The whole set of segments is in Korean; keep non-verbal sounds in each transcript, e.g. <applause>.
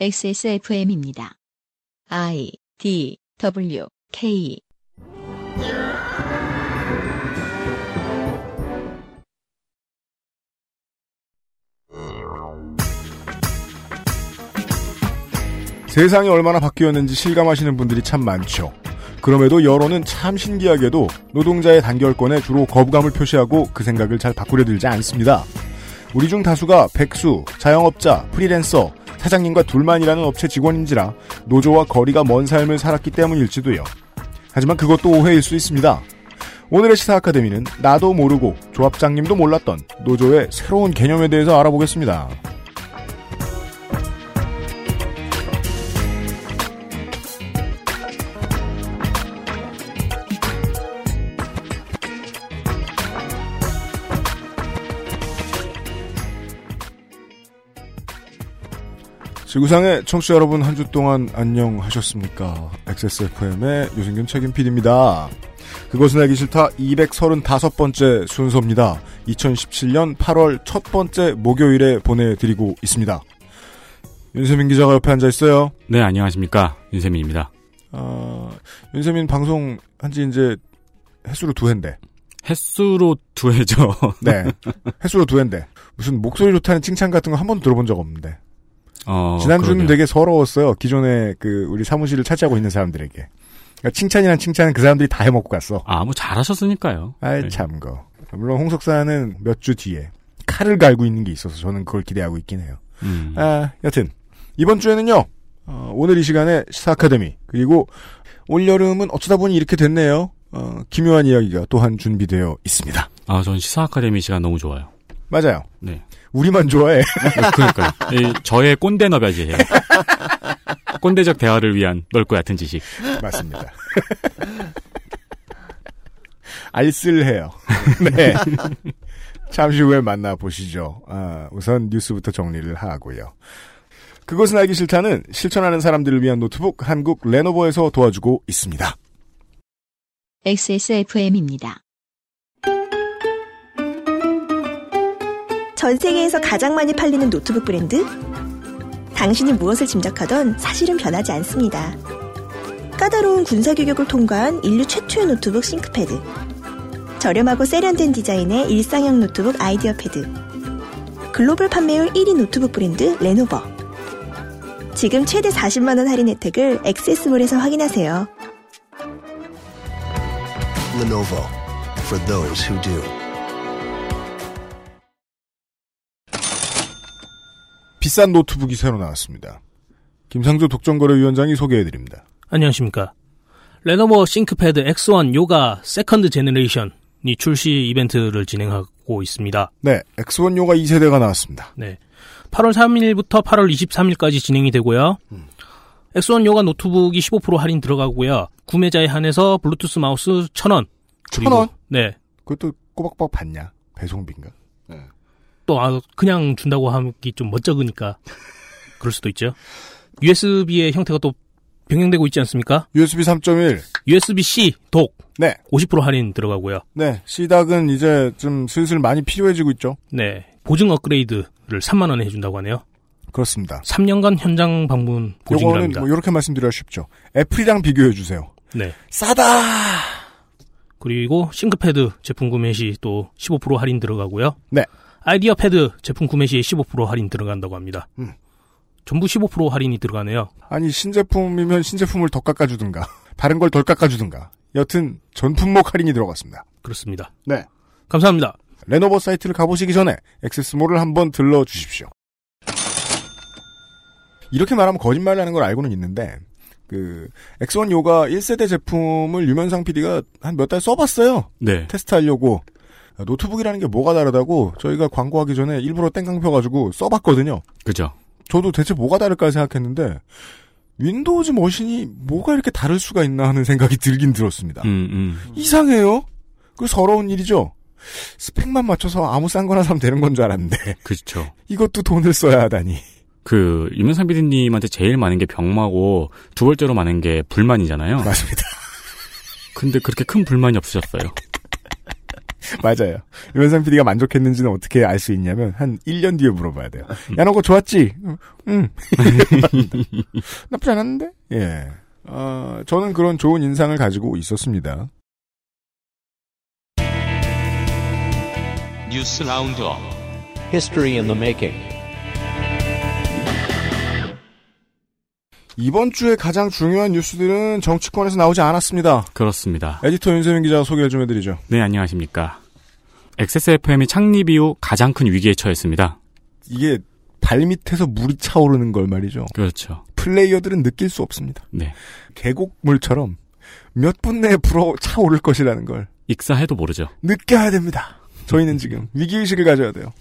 XSFM입니다. I D W K 세상이 얼마나 바뀌었는지 실감하시는 분들이 참 많죠. 그럼에도 여론은 참 신기하게도 노동자의 단결권에 주로 거부감을 표시하고 그 생각을 잘 바꾸려 들지 않습니다. 우리 중 다수가 백수, 자영업자, 프리랜서, 사장님과 둘만 일하는 업체 직원인지라 노조와 거리가 먼 삶을 살았기 때문일지도요. 하지만 그것도 오해일 수 있습니다. 오늘의 시사 아카데미는 나도 모르고 조합장님도 몰랐던 노조의 새로운 개념에 대해서 알아보겠습니다. 지구상의 청취자 여러분 한 주 동안 안녕하셨습니까? XSFM의 유승균 책임 PD입니다. 그것은 알기 싫다 235번째 순서입니다. 2017년 8월 첫 번째 목요일에 보내드리고 있습니다. 윤세민 기자가 옆에 앉아 있어요. 네, 안녕하십니까. 윤세민입니다. 아, 윤세민 방송 한지 이제 횟수로 두 회인데. 횟수로 두 회죠. 네. 횟수로 두 회인데. 무슨 목소리 좋다는 칭찬 같은 거 한 번도 들어본 적 없는데. 어, 지난주는 그러게요. 되게 서러웠어요. 기존에 그 우리 사무실을 차지하고 있는 사람들에게. 그러니까 칭찬이란 칭찬은 그 사람들이 다 해먹고 갔어. 아, 뭐 잘하셨으니까요. 아이 네. 참거. 물론 홍석사는 몇 주 뒤에 칼을 갈고 있는 게 있어서 저는 그걸 기대하고 있긴 해요. 음. 아, 여튼 이번 주에는요. 어, 오늘 이 시간에 시사 아카데미 그리고 올 여름은 어쩌다 보니 이렇게 됐네요. 어, 기묘한 이야기가 또한 준비되어 있습니다. 아, 전 시사 아카데미 시간 너무 좋아요. 맞아요. 네. 우리만 좋아해. 그러니까요. 이, 저의 꼰대 너벼지예요. 꼰대적 대화를 위한 넓고 얕은 지식. 맞습니다. <laughs> 알쓸해요. <laughs> 네. 잠시 후에 만나보시죠. 아, 우선 뉴스부터 정리를 하고요. 그것은 알기 싫다는 실천하는 사람들을 위한 노트북 한국 레노버에서 도와주고 있습니다. XSFM입니다. 전 세계에서 가장 많이 팔리는 노트북 브랜드? 당신이 무엇을 짐작하던 사실은 변하지 않습니다. 까다로운 군사 규격을 통과한 인류 최초의 노트북 싱크패드. 저렴하고 세련된 디자인의 일상형 노트북 아이디어 패드. 글로벌 판매율 1위 노트북 브랜드 레노버. 지금 최대 40만원 할인 혜택을 액세스몰에서 확인하세요. Lenovo for those who do. 비싼 노트북이 새로 나왔습니다. 김상조 독점거래위원장이 소개해드립니다. 안녕하십니까. 레노버 싱크패드 X1 요가 세컨드 제너레이션이 출시 이벤트를 진행하고 있습니다. 네, X1 요가 2세대가 나왔습니다. 네. 8월 3일부터 8월 23일까지 진행이 되고요. X1 요가 노트북이 15% 할인 들어가고요. 구매자에 한해서 블루투스 마우스 1,000원. 천 원? 네. 그것도 꼬박꼬박 받냐? 배송비인가? 또 아, 그냥 준다고 하기 좀 멋쩍으니까 그럴 수도 있죠. USB의 형태가 또 변경되고 있지 않습니까? USB 3.1. USB-C dock 네. 50% 할인 들어가고요. 네, C닥은 이제 좀 슬슬 많이 필요해지고 있죠. 네. 보증 업그레이드를 3만 원에 해준다고 하네요. 그렇습니다. 3년간 현장 방문 보증이랍니다. 뭐 이렇게 말씀드려 쉽죠. 애플이랑 비교해 주세요. 네. 싸다. 그리고 싱크패드 제품 구매 시 또 15% 할인 들어가고요. 네. 아이디어 패드 제품 구매 시 15% 할인 들어간다고 합니다. 음. 전부 15% 할인이 들어가네요. 아니 신제품이면 신제품을 더 깎아주든가 다른 걸 덜 깎아주든가. 여튼 전 품목 할인이 들어갔습니다. 그렇습니다. 네. 감사합니다. 레노버 사이트를 가보시기 전에 액세스몰을 한번 들러 주십시오. 이렇게 말하면 거짓말을 하는 걸 알고는 있는데 그 X1 요가 1세대 제품을 유면상 PD가 한 몇 달 써봤어요. 네. 테스트하려고 노트북이라는 게 뭐가 다르다고 저희가 광고하기 전에 일부러 땡깡 펴가지고 써봤거든요. 그죠. 저도 대체 뭐가 다를까 생각했는데 윈도우즈 machine이 뭐가 이렇게 다를 수가 있나 하는 생각이 들긴 들었습니다. 음, 음. 이상해요. 그 서러운 일이죠. 스펙만 맞춰서 아무 싼 거나 사면 되는 건 줄 알았는데 그렇죠. 이것도 돈을 써야 하다니. 그, 유명상 PD님한테 제일 많은 게 병마고, 두 번째로 많은 게 불만이잖아요. 맞습니다. 근데 그렇게 큰 불만이 없으셨어요. <laughs> <laughs> 맞아요. 유현상 PD가 만족했는지는 어떻게 알 수 있냐면 한 1년 뒤에 물어봐야 돼요. 야, 너 그거 좋았지? 응. <laughs> 나쁘지 않았는데? 예. 어, 저는 그런 좋은 인상을 가지고 있었습니다. 뉴스 roundup History in the making. 이번 주에 가장 중요한 뉴스들은 정치권에서 나오지 않았습니다. 그렇습니다. 에디터 윤세민 기자가 소개를 좀 해드리죠. 네, 안녕하십니까. XSFM이 창립 이후 가장 큰 위기에 처했습니다. 이게 발밑에서 물이 차오르는 걸 말이죠. 그렇죠. 플레이어들은 느낄 수 없습니다. 네. 계곡물처럼 몇 분 내에 불어 차오를 것이라는 걸 익사해도 모르죠. 느껴야 됩니다. 저희는 지금 위기의식을 가져야 돼요.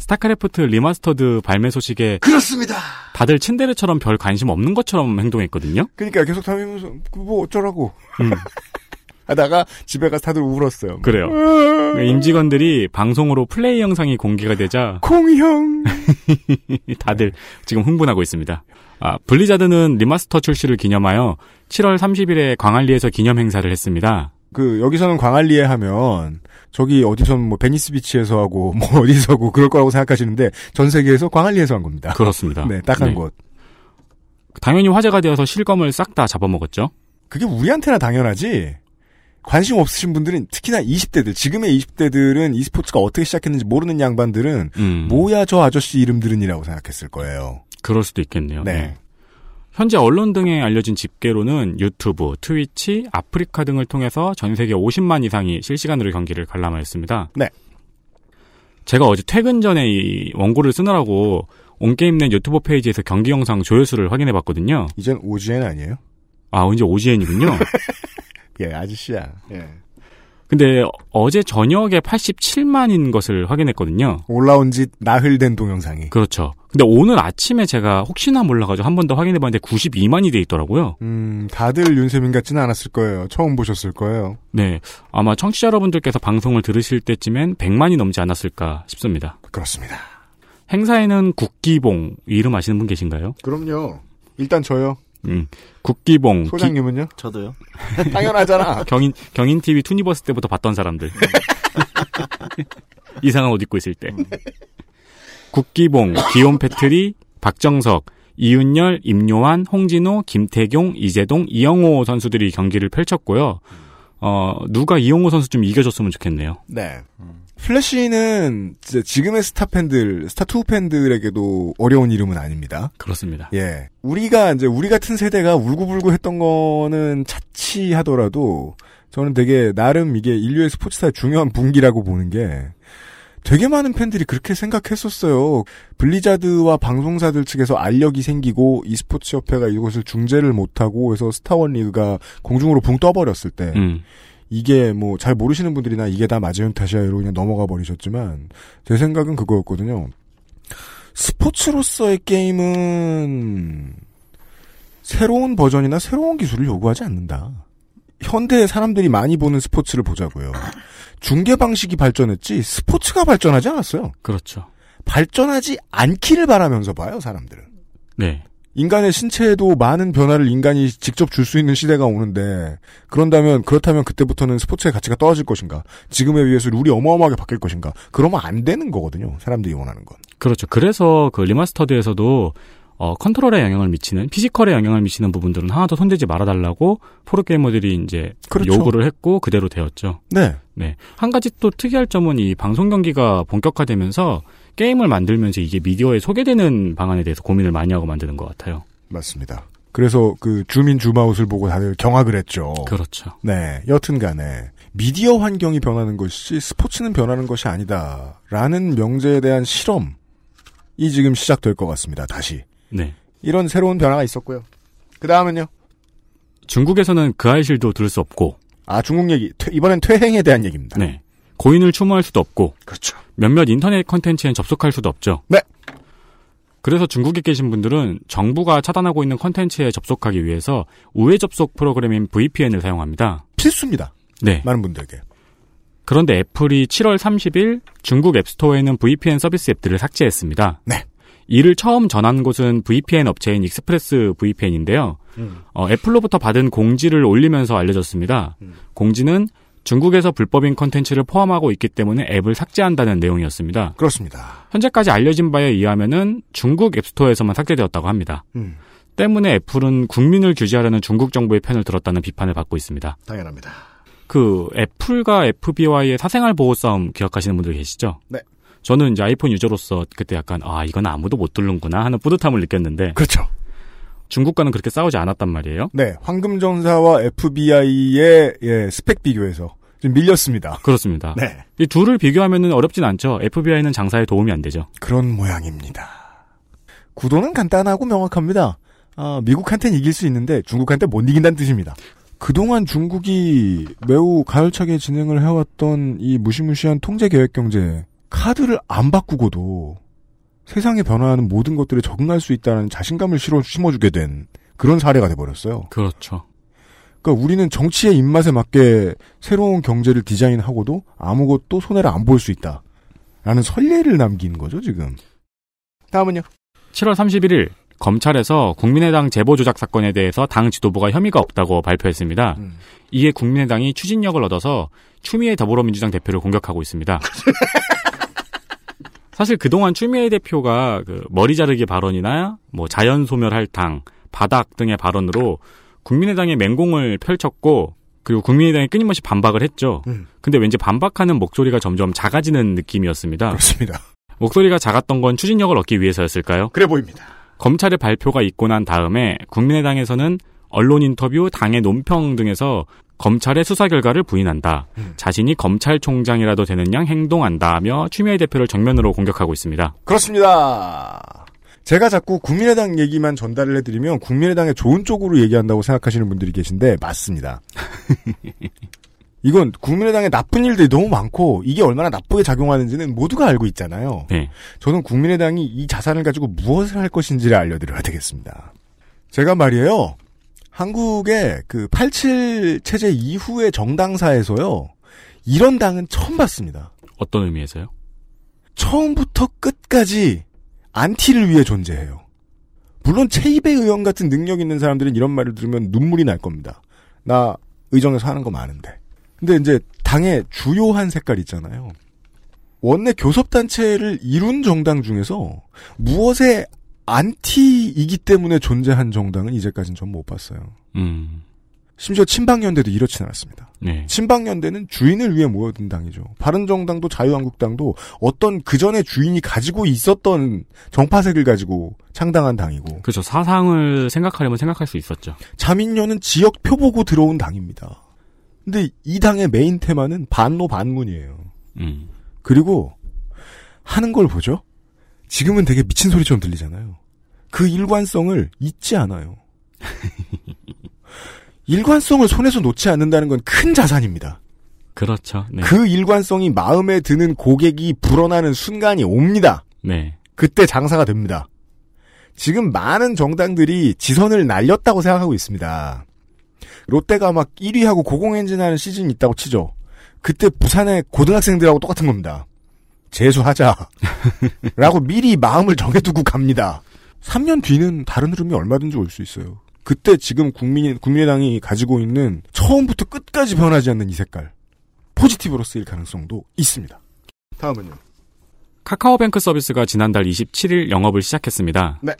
스타크래프트 Remastered 발매 소식에 그렇습니다. 다들 츤데레처럼 별 관심 없는 것처럼 행동했거든요. 그러니까 계속 다니면서 뭐 어쩌라고 음, <laughs> 하다가 집에 가서 다들 울었어요. 그래요. 임직원들이 방송으로 플레이 영상이 공개가 되자 공형 <laughs> 다들 지금 흥분하고 있습니다. 아, 블리자드는 remaster 출시를 기념하여 7월 30일에 광안리에서 기념 행사를 했습니다. 그 여기서는 광안리에 하면 저기 어디선 뭐 베니스 비치에서 하고 뭐 <laughs> 어디서 하고 그럴 거라고 생각하시는데 전 세계에서 광안리에서 한 겁니다. 그렇습니다. 네, 딱한 네. 곳. 당연히 화제가 되어서 실검을 싹 다 잡아먹었죠. 그게 우리한테나 당연하지. 관심 없으신 분들은 특히나 20대들, 지금의 20대들은 e스포츠가 어떻게 시작했는지 모르는 양반들은 음, 뭐야 저 아저씨 이름 들은이라고 생각했을 거예요. 그럴 수도 있겠네요. 네. 네. 현재 언론 등에 알려진 집계로는 유튜브, 트위치, 아프리카 등을 통해서 전 세계 50만 이상이 실시간으로 경기를 관람하였습니다. 네. 제가 어제 퇴근 전에 이 원고를 쓰느라고 온게임넷 유튜브 페이지에서 경기 영상 조회수를 확인해 봤거든요. 이젠 오지엔 아니에요? 아, 이제 OGN이군요. <laughs> 예, 아저씨야. 예. 근데 어제 저녁에 87만인 것을 확인했거든요. 올라온 지 나흘 된 동영상이. 그렇죠. 근데 오늘 아침에 제가 혹시나 몰라가지고 한 번 더 확인해 봤는데 92만이 돼 있더라고요. 음, 다들 윤세민 같지는 않았을 거예요. 처음 보셨을 거예요. 네. 아마 청취자 여러분들께서 방송을 들으실 때쯤엔 100만이 넘지 않았을까 싶습니다. 그렇습니다. 행사에는 국기봉, 이 이름 아시는 분 계신가요? 그럼요. 일단 저요. 음. 국기봉, 기- 소장님은요? 저도요. <laughs> 당연하잖아. 경인, 경인TV 투니버스 때부터 봤던 사람들. <laughs> 이상한 옷 입고 있을 때. 국기봉, 기욤 패트리, 박정석, 이윤열, 임요환, 홍진호, 김택용, 이재동, 이영호 선수들이 경기를 펼쳤고요. 어, 누가 이영호 선수 좀 이겨줬으면 좋겠네요. 네. 플래시는 지금의 스타 팬들, 스타2 팬들에게도 어려운 이름은 아닙니다. 그렇습니다. 예. 우리가 이제 우리 같은 세대가 울고불고 했던 거는 차치하더라도 저는 되게 나름 이게 인류의 스포츠사의 중요한 분기라고 보는 게 되게 많은 팬들이 그렇게 생각했었어요. 블리자드와 방송사들 측에서 알력이 생기고 e스포츠 협회가 이것을 중재를 못하고 해서 스타원 리그가 공중으로 붕 떠버렸을 때 음, 이게 뭐 잘 모르시는 분들이나 이게 다 마재윤 탓이야 이러고 그냥 넘어가 버리셨지만 제 생각은 그거였거든요. 스포츠로서의 게임은 새로운 버전이나 새로운 기술을 요구하지 않는다. 현대의 사람들이 많이 보는 스포츠를 보자고요. 중계 방식이 발전했지 스포츠가 발전하지 않았어요. 그렇죠. 발전하지 않기를 바라면서 봐요, 사람들은. 네. 인간의 신체에도 많은 변화를 인간이 직접 줄 수 있는 시대가 오는데 그런다면 그렇다면 그때부터는 스포츠의 가치가 떨어질 것인가? 지금에 비해서 룰이 어마어마하게 바뀔 것인가? 그러면 안 되는 거거든요. 사람들이 원하는 건. 그렇죠. 그래서 그 Remastered에서도 어, 컨트롤에 영향을 미치는 physical에 영향을 미치는 부분들은 하나도 손대지 말아달라고 프로게이머들이 이제 그렇죠. 요구를 했고 그대로 되었죠. 네. 네. 한 가지 또 특이할 점은 이 방송 경기가 본격화되면서 게임을 만들면서 이게 미디어에 소개되는 방안에 대해서 고민을 많이 하고 만드는 것 같아요. 맞습니다. 그래서 그 주민 주마웃을 보고 다들 경악을 했죠. 그렇죠. 네. 여튼 간에 미디어 환경이 변하는 것이 스포츠는 변하는 것이 아니다. 라는 명제에 대한 실험이 지금 시작될 것 같습니다. 다시. 네. 이런 새로운 변화가 있었고요. 그 다음은요. 중국에서는 그 아이실도 들을 수 없고, 아, 중국 얘기. 퇴- 이번엔 퇴행에 대한 얘기입니다. 네. 고인을 추모할 수도 없고, 그렇죠. 몇몇 인터넷 컨텐츠엔 접속할 수도 없죠. 네. 그래서 중국에 계신 분들은 정부가 차단하고 있는 컨텐츠에 접속하기 위해서 우회 접속 프로그램인 VPN을 사용합니다. 필수입니다. 네. 많은 분들에게. 그런데 애플이 7월 30일 중국 앱스토어에는 VPN 서비스 앱들을 삭제했습니다. 네. 이를 처음 전한 곳은 VPN 업체인 익스프레스 VPN인데요. 어, 애플로부터 받은 공지를 올리면서 알려졌습니다. 공지는 중국에서 불법인 컨텐츠를 포함하고 있기 때문에 앱을 삭제한다는 내용이었습니다. 그렇습니다. 현재까지 알려진 바에 의하면은 중국 앱스토어에서만 삭제되었다고 합니다. 음, 때문에 애플은 국민을 규제하려는 중국 정부의 편을 들었다는 비판을 받고 있습니다. 당연합니다. 그 애플과 FBI의 사생활 보호 싸움 기억하시는 분들 계시죠? 네. 저는 이제 아이폰 유저로서 그때 약간 아 이건 아무도 못 뚫는구나 하는 뿌듯함을 느꼈는데 그렇죠. 중국과는 그렇게 싸우지 않았단 말이에요. 네, 황금전사와 FBI의 예, 스펙 비교에서 좀 밀렸습니다. 그렇습니다. 네, 이 둘을 비교하면은 어렵진 않죠. FBI는 장사에 도움이 안 되죠. 그런 모양입니다. 구도는 간단하고 명확합니다. 아, 미국한테는 이길 수 있는데 중국한테 못 이긴다는 뜻입니다. 그동안 중국이 매우 가열차게 진행을 해왔던 이 무시무시한 통제 계획 경제 카드를 안 바꾸고도 세상에 변화하는 모든 것들에 적응할 수 있다는 자신감을 심어주게 된 그런 사례가 돼버렸어요. 그렇죠. 그러니까 우리는 정치의 입맛에 맞게 새로운 경제를 디자인하고도 아무것도 손해를 안 볼 수 있다. 라는 선례를 남긴 거죠, 지금. 다음은요. 7월 31일 검찰에서 국민의당 제보 조작 사건에 대해서 당 지도부가 혐의가 없다고 발표했습니다. 음. 이에 국민의당이 추진력을 얻어서 추미애 더불어민주당 대표를 공격하고 있습니다. <laughs> 사실 그동안 추미애 대표가 그 머리 자르기 발언이나 뭐 자연 소멸 할 당, 바닥 등의 발언으로 국민의당의 맹공을 펼쳤고 그리고 국민의당이 끊임없이 반박을 했죠. 음. 근데 왠지 반박하는 목소리가 점점 작아지는 느낌이었습니다. 그렇습니다. 목소리가 작았던 건 추진력을 얻기 위해서였을까요? 그래 보입니다. 검찰의 발표가 있고 난 다음에 국민의당에서는 언론 인터뷰, 당의 논평 등에서 검찰의 수사 결과를 부인한다. 음. 자신이 검찰총장이라도 되는 양 행동한다며 추미애 대표를 정면으로 공격하고 있습니다. 그렇습니다. 제가 자꾸 국민의당 얘기만 전달을 해드리면 국민의당의 좋은 쪽으로 얘기한다고 생각하시는 분들이 계신데 맞습니다. <laughs> 이건 국민의당의 나쁜 일들이 너무 많고 이게 얼마나 나쁘게 작용하는지는 모두가 알고 있잖아요. 네. 저는 국민의당이 이 자산을 가지고 무엇을 할 것인지를 알려드려야 되겠습니다. 제가 말이에요. 한국의 그 87 체제 이후의 정당사에서요. 이런 당은 처음 봤습니다. 어떤 의미에서요? 처음부터 끝까지 안티를 위해 존재해요. 물론 최이배 의원 같은 능력 있는 사람들은 이런 말을 들으면 눈물이 날 겁니다. 나 의정에서 하는 거 많은데. 근데 이제 당의 주요한 색깔 있잖아요. 원내 교섭단체를 이룬 정당 중에서 무엇에 안티이기 때문에 존재한 정당은 이제까지는 전 못 봤어요. 음, 심지어 친박연대도 이렇진 않았습니다. 네. 친박연대는 주인을 위해 모여든 당이죠. 바른정당도 자유한국당도 어떤 그 전에 주인이 가지고 있었던 정파색을 가지고 창당한 당이고 그렇죠. 사상을 생각하려면 생각할 수 있었죠. 자민련은 지역 표 보고 들어온 당입니다. 근데 이 당의 메인 테마는 반로 반문이에요. 음, 그리고 하는 걸 보죠. 지금은 되게 미친 소리처럼 들리잖아요. 그 일관성을 잊지 않아요. <laughs> 일관성을 손에서 놓지 않는다는 건 큰 자산입니다. 그렇죠. 네. 그 일관성이 마음에 드는 고객이 불어나는 순간이 옵니다. 네. 그때 장사가 됩니다. 지금 많은 정당들이 지선을 날렸다고 생각하고 있습니다. 롯데가 막 1위하고 고공행진 하는 시즌이 있다고 치죠. 그때 부산의 고등학생들하고 똑같은 겁니다. 재수하자. <laughs> 라고 미리 마음을 정해두고 갑니다. 3년 뒤는 다른 흐름이 얼마든지 올 수 있어요. 그때 지금 국민, 국민의당이 가지고 있는 처음부터 끝까지 변하지 않는 이 색깔. 포지티브로 쓰일 가능성도 있습니다. 다음은요. 카카오뱅크 서비스가 지난달 27일 영업을 시작했습니다. 네.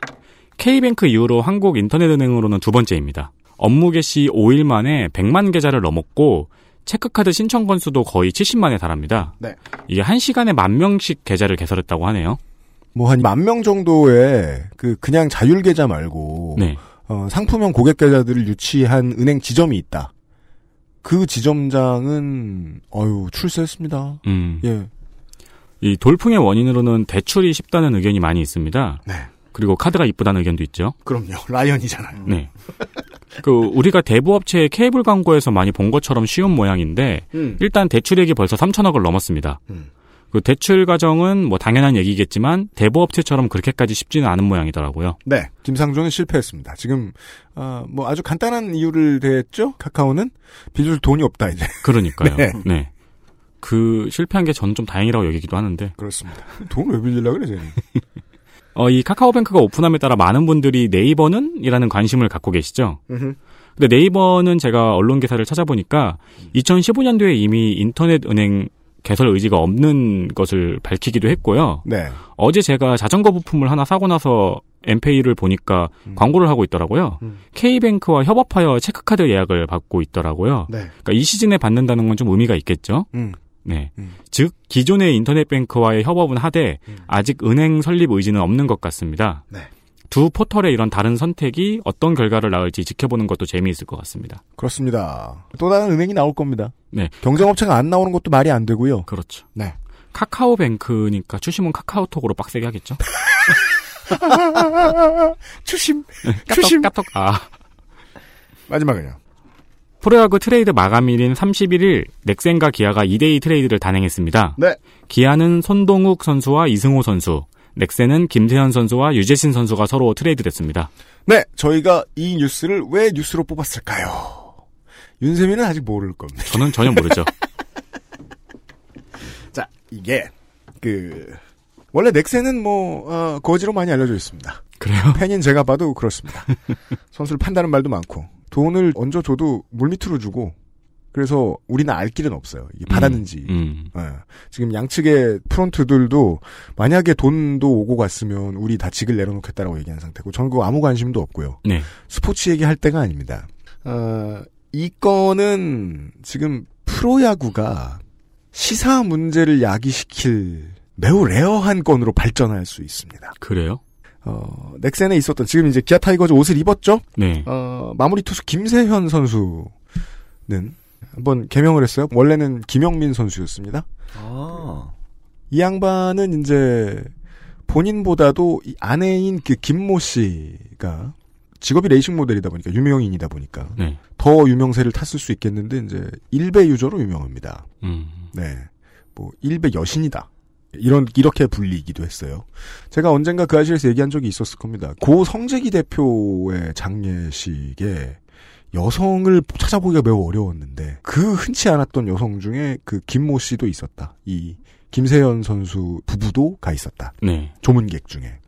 K뱅크 이후로 한국 인터넷은행으로는 두 번째입니다. 업무 개시 5일 만에 100만 계좌를 넘었고 체크카드 신청 건수도 거의 70만에 달합니다. 네. 이게 한 시간에 만 명씩 계좌를 개설했다고 하네요. 뭐 한 만 명 정도의 그 그냥 자율 계좌 말고 네. 어, 상품형 고객 계좌들을 유치한 은행 지점이 있다. 그 지점장은 어유 출세했습니다. 음. 예. 이 돌풍의 원인으로는 대출이 쉽다는 의견이 많이 있습니다. 네. 그리고 카드가 이쁘다는 의견도 있죠. 그럼요. <laughs> 라이언이잖아요. 네. 그 우리가 대부업체의 케이블 광고에서 많이 본 것처럼 쉬운 모양인데 음. 일단 대출액이 벌써 3천억을 넘었습니다. 음. 그 대출 과정은 뭐 당연한 얘기겠지만 대부업체처럼 그렇게까지 쉽지는 않은 모양이더라고요. 네. 김상조는 실패했습니다. 지금 어, 뭐 아주 간단한 이유를 대했죠. 카카오는 빚을 돈이 없다 이제. 그러니까요. <laughs> 네. 네. 그 실패한 게 저는 좀 다행이라고 여기기도 하는데 그렇습니다. 돈을 왜 빌리려고 그래 쟤는. <laughs> 어, 이 카카오뱅크가 오픈함에 따라 많은 분들이 네이버는? 이라는 관심을 갖고 계시죠. 음흠. 근데 네이버는 제가 언론 기사를 찾아보니까 2015년도에 이미 인터넷 은행 개설 의지가 없는 것을 밝히기도 했고요. 네. 어제 제가 자전거 부품을 하나 사고 나서 엠페이를 보니까 광고를 하고 있더라고요. 음. K뱅크와 협업하여 체크카드 예약을 받고 있더라고요. 네. 그러니까 이 시즌에 받는다는 건 좀 의미가 있겠죠. 음. 네. 음. 즉 기존의 인터넷 뱅크와의 협업은 하되 음. 아직 은행 설립 의지는 없는 것 같습니다. 네. 두 포털의 이런 다른 선택이 어떤 결과를 낳을지 지켜보는 것도 재미있을 것 같습니다. 그렇습니다. 또 다른 은행이 나올 겁니다. 네. 경쟁업체가 안 나오는 것도 말이 안 되고요. 그렇죠. 네. 카카오뱅크니까 추심은 카카오톡으로 빡세게 하겠죠. <laughs> 추심. 까톡, 추심. 까톡. 아. 마지막은요. 프로야구 트레이드 마감일인 31일 넥센과 기아가 2대2 트레이드를 단행했습니다. 네. 기아는 손동욱 선수와 이승호 선수, 넥센은 김태현 선수와 유재신 선수가 서로 트레이드됐습니다. 네. 저희가 이 뉴스를 왜 뉴스로 뽑았을까요? 윤세민은 아직 모를 겁니다. 저는 전혀 모르죠. <laughs> 자, 이게, 그, 원래 넥센은 뭐, 어, 거지로 많이 알려져 있습니다. 그래요? 팬인 제가 봐도 그렇습니다. <laughs> 선수를 판다는 말도 많고, 돈을 얹어줘도 물밑으로 주고, 그래서 우리는 알 길은 없어요. 이게 받았는지. 음. 예. 지금 양측의 프론트들도 만약에 돈도 오고 갔으면 우리 다 직을 내려놓겠다라고 얘기한 상태고 그거 아무 관심도 없고요. 네. 스포츠 얘기할 때가 아닙니다. 어, 이 건은 지금 프로야구가 시사 문제를 야기시킬 매우 rare한 건으로 발전할 수 있습니다. 그래요? 어, 넥센에 있었던 지금 이제 기아 타이거즈 옷을 입었죠? 네. 어, 마무리 투수 김세현 선수는 한번 개명을 했어요. 원래는 김영민 선수였습니다. 아. 이 양반은 이제 본인보다도 이 아내인 그 김모 씨가 직업이 레이싱 모델이다 보니까 유명인이다 보니까 네. 더 유명세를 탔을 수 있겠는데 이제 일베 유저로 유명합니다. 음. 네. 뭐 일베 여신이다. 이런 이렇게 불리기도 했어요. 제가 언젠가 그 아실에서 얘기한 적이 있었을 겁니다. 고 성재기 대표의 장례식에 여성을 찾아보기가 매우 어려웠는데 그 흔치 않았던 여성 중에 그 김모 씨도 있었다. 이 김세현 선수 부부도 가 있었다. 네. 조문객 중에.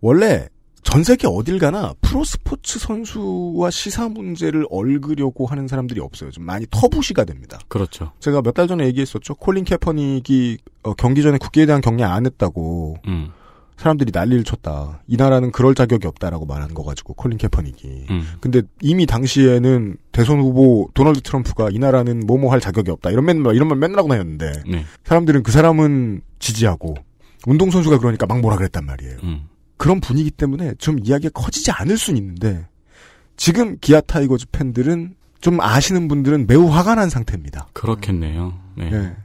원래 전 세계 어딜 가나 프로스포츠 선수와 시사 문제를 얽으려고 하는 사람들이 없어요. 좀 많이 터부시가 됩니다. 그렇죠. 제가 몇 달 전에 얘기했었죠. 콜린 캐퍼닉이 어, 경기 전에 국기에 대한 경례 안 했다고 음. 사람들이 난리를 쳤다. 이 나라는 그럴 자격이 없다라고 말한 거 가지고 콜린 캐퍼닉이. 음. 근데 이미 당시에는 대선 후보 도널드 트럼프가 이 나라는 뭐뭐 할 자격이 없다. 이런 맨 이런 말 맨날 하고 다녔는데 네. 사람들은 그 사람은 지지하고 운동선수가 그러니까 막 뭐라 그랬단 말이에요. 음. 그런 분위기 때문에 좀 이야기가 커지지 않을 수는 있는데 지금 기아 타이거즈 팬들은 좀 아시는 분들은 매우 화가 난 상태입니다. 그렇겠네요. 네. 예.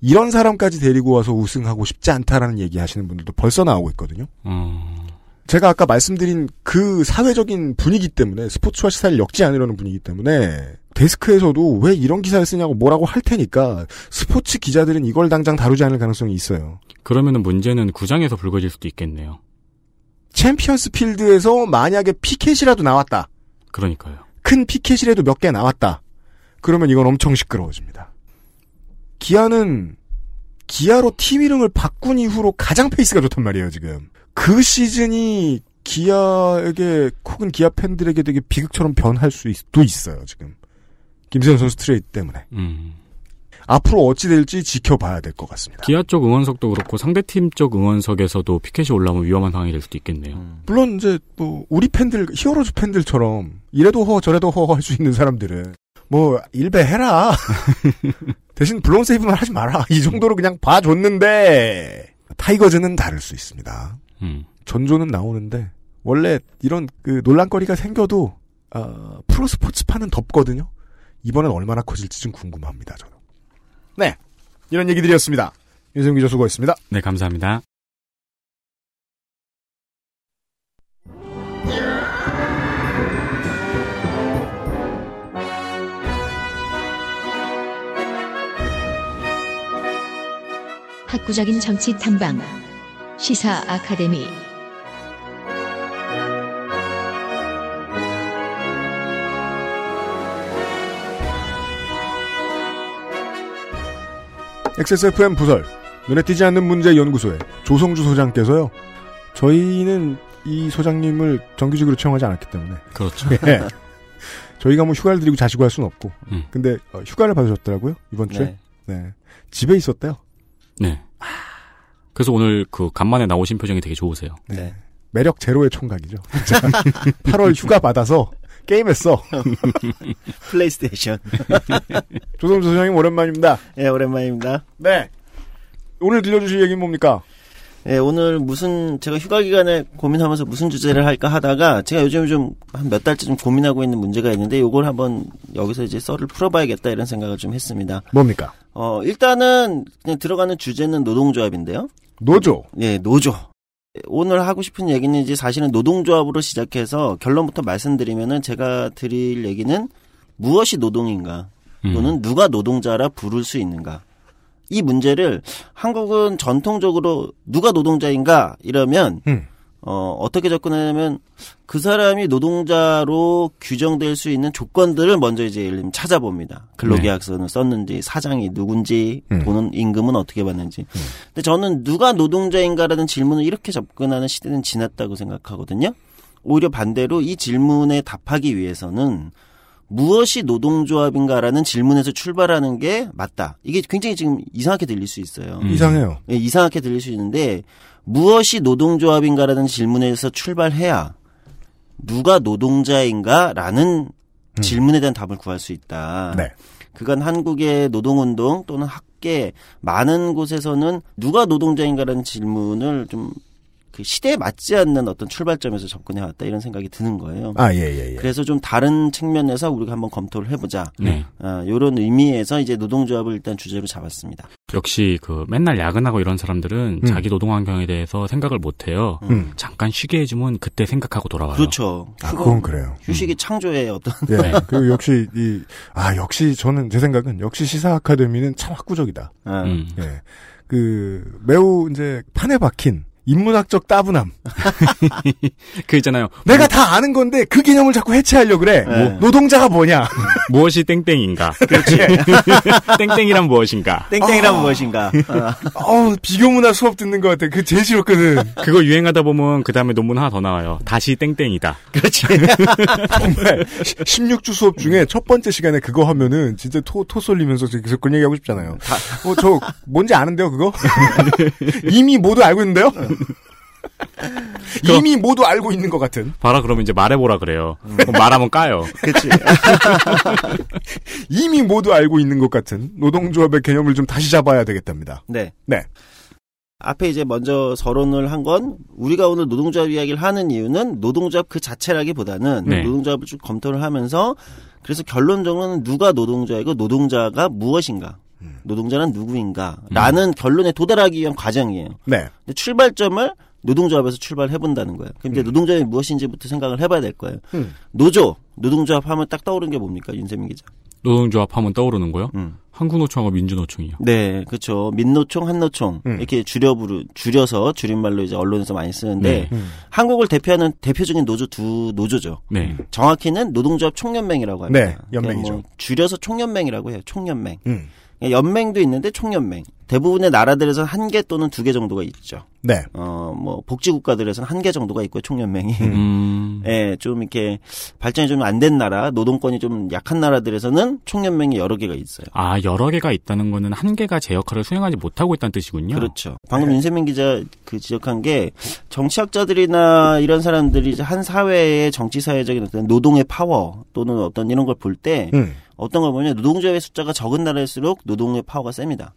이런 사람까지 데리고 와서 우승하고 싶지 않다라는 얘기 하시는 분들도 벌써 나오고 있거든요. 어. 제가 아까 말씀드린 그 사회적인 분위기 때문에 스포츠와 시사를 엮지 않으려는 분위기 때문에 데스크에서도 왜 이런 기사를 쓰냐고 뭐라고 할 테니까 스포츠 기자들은 이걸 당장 다루지 않을 가능성이 있어요. 그러면은 문제는 구장에서 불거질 수도 있겠네요. 챔피언스 필드에서 만약에 피켓이라도 나왔다. 그러니까요. 큰 피켓이라도 몇 개 나왔다. 그러면 이건 엄청 시끄러워집니다. 기아는 기아로 팀 이름을 바꾼 이후로 가장 페이스가 좋단 말이에요, 지금. 그 시즌이 기아에게 혹은 기아 팬들에게 되게 비극처럼 변할 수도 있어요, 지금. 김세현 선수 트레이드 때문에. 음. 앞으로 어찌 될지 지켜봐야 될 것 같습니다. 기아 쪽 응원석도 그렇고 상대팀 쪽 응원석에서도 피켓이 올라오면 위험한 상황이 될 수도 있겠네요. 물론 이제 뭐 우리 팬들 히어로즈 팬들처럼 이래도 허 저래도 허 할 수 있는 사람들은 뭐 일베 해라 <laughs> 대신 블론 세이브만 하지 마라 이 정도로 그냥 봐줬는데 타이거즈는 다를 수 있습니다. 음. 전조는 나오는데 원래 이런 그 논란거리가 생겨도 어, 프로 스포츠판은 덮거든요. 이번엔 얼마나 커질지 좀 궁금합니다. 저는. 네 이런 얘기들이었습니다. 윤성 기자 수고했습니다. 네, 감사합니다. 학구적인 정치 탐방 시사 아카데미 XSFM 부설 눈에 띄지 않는 문제 연구소의 조성주 소장께서요. 저희는 이 소장님을 정규직으로 채용하지 않았기 때문에 그렇죠. <laughs> 예. 저희가 뭐 휴가를 드리고 자시고 할 수는 없고 음. 근데 어, 휴가를 받으셨더라고요 이번 주에 네. 네. 집에 있었대요 네. 그래서 오늘 그 간만에 나오신 표정이 되게 좋으세요. 네. 매력 제로의 총각이죠 <laughs> 8월 휴가 받아서 게임했어 <laughs> 플레이스테이션. <laughs> 조성주 소장님 오랜만입니다 예, 오랜만입니다. 네 오늘 들려주실 얘기는 뭡니까 예, 오늘 무슨 제가 휴가 기간에 고민하면서 무슨 주제를 할까 하다가 제가 요즘 좀 한 몇 달째 좀 고민하고 있는 문제가 있는데 요걸 한번 여기서 이제 썰을 풀어봐야겠다 이런 생각을 좀 했습니다. 뭡니까 어, 일단은 그냥 들어가는 주제는 노동조합인데요. 노조 예, 노조. 오늘 하고 싶은 얘기는 이제 사실은 노동조합으로 시작해서 결론부터 말씀드리면은 제가 드릴 얘기는 무엇이 노동인가 음. 또는 누가 노동자라 부를 수 있는가. 이 문제를 한국은 전통적으로 누가 노동자인가 이러면 음. 어, 어떻게 접근하냐면 그 사람이 노동자로 규정될 수 있는 조건들을 먼저 이제 예를 들면 찾아봅니다. 근로계약서는 썼는지, 사장이 누군지, 음. 돈은 임금은 어떻게 받는지. 근데 저는 누가 노동자인가라는 질문을 이렇게 접근하는 시대는 지났다고 생각하거든요. 오히려 반대로 이 질문에 답하기 위해서는 무엇이 노동조합인가라는 질문에서 출발하는 게 맞다. 이게 굉장히 지금 이상하게 들릴 수 있어요. 음. 이상해요 예, 이상하게 들릴 수 있는데 무엇이 노동조합인가라는 질문에서 출발해야 누가 노동자인가라는 질문에 대한 답을 구할 수 있다. 네. 그간 한국의 노동운동 또는 학계 많은 곳에서는 누가 노동자인가라는 질문을 좀 그 시대에 맞지 않는 어떤 출발점에서 접근해 왔다 이런 생각이 드는 거예요. 아 예 예 예 그래서 좀 다른 측면에서 우리가 한번 검토를 해보자. 네. 아, 이런 의미에서 이제 노동조합을 일단 주제로 잡았습니다. 역시 그 맨날 야근하고 이런 사람들은 음. 자기 노동 환경에 대해서 생각을 못 해요. 음. 잠깐 쉬게 해주면 그때 생각하고 돌아와요. 그렇죠. 아 그건 그래요 휴식이 창조의 어떤 예. 그리고 역시 이 아 역시 저는 제 생각은 역시 시사 아카데미는 참 학구적이다. 아, 음. 예. 그 매우 이제 판에 박힌 인문학적 따분함. <laughs> 그 있잖아요. 내가 다 아는 건데 그 개념을 자꾸 해체하려 그래. 네. 뭐, 노동자가 뭐냐? <laughs> 무엇이 땡땡인가? <laughs> 땡땡이란 무엇인가? 땡땡이란 무엇인가? 아, 어우 비교문화 수업 듣는 것 같아. 그 제일 싫었거든. 그거 유행하다 보면 그 다음에 논문 하나 더 나와요. 다시 땡땡이다. 그렇지. 정말 16주 수업 중에 첫 번째 시간에 그거 하면은 진짜 토, 토 쏠리면서 계속 그런 얘기하고 싶잖아요. 어, 저 뭔지 아는데요, 그거? 이미 모두 알고 있는데요? <laughs> 이미 모두 알고 있는 것 같은. 봐라 그러면 이제 말해보라 그래요. 그럼 말하면 까요. <laughs> 그렇지. <laughs> 이미 모두 알고 있는 것 같은 노동조합의 개념을 좀 다시 잡아야 되겠답니다. 네. 네. 앞에 이제 먼저 서론을 한 건 우리가 오늘 노동조합 이야기를 하는 이유는 노동조합 그 자체라기보다는 네. 노동조합을 쭉 검토를 하면서 그래서 결론적으로는 누가 노동자이고 노동자가 무엇인가, 노동자는 누구인가라는 결론에 도달하기 위한 과정이에요. 네. 근데 출발점을 노동조합에서 출발해 본다는 거예요. 그럼 이제 노동조합이 무엇인지부터 생각을 해봐야 될 거예요. 음. 노조, 노동조합 하면 딱 떠오르는 게 뭡니까, 윤세민 기자? 노동조합 하면 떠오르는 거요? 음. 한국노총하고 민주노총이요. 네, 그렇죠. 민노총, 한노총 음. 이렇게 줄여 부르 줄여서 줄임말로 이제 언론에서 많이 쓰는데 네. 음. 한국을 대표하는 대표적인 노조 두 노조죠. 네. 정확히는 노동조합 총연맹이라고 합니다. 네, 연맹이죠. 그냥 뭐 줄여서 총연맹이라고 해요. 총연맹. 음. 연맹도 있는데 총연맹. 대부분의 나라들에서 한개 또는 두 개 정도가 있죠. 네. 어, 뭐 복지 국가들에서는 한 개 정도가 있고요. 총연맹이. 음. <laughs> 예, 좀 이렇게 발전이 좀 안 된 나라, 노동권이 좀 약한 나라들에서는 총연맹이 여러 개가 있어요. 아, 여러 개가 있다는 거는 한 개가 제 역할을 수행하지 못하고 있다는 뜻이군요. 그렇죠. 방금 윤세민 기자 그 지적한 게 정치학자들이나 이런 사람들이 이제 한 사회의 정치 사회적인 어떤 노동의 파워 또는 어떤 이런 걸 볼때 음. 어떤 걸 보면 노동조합의 숫자가 적은 나라일수록 노동의 파워가 셉니다.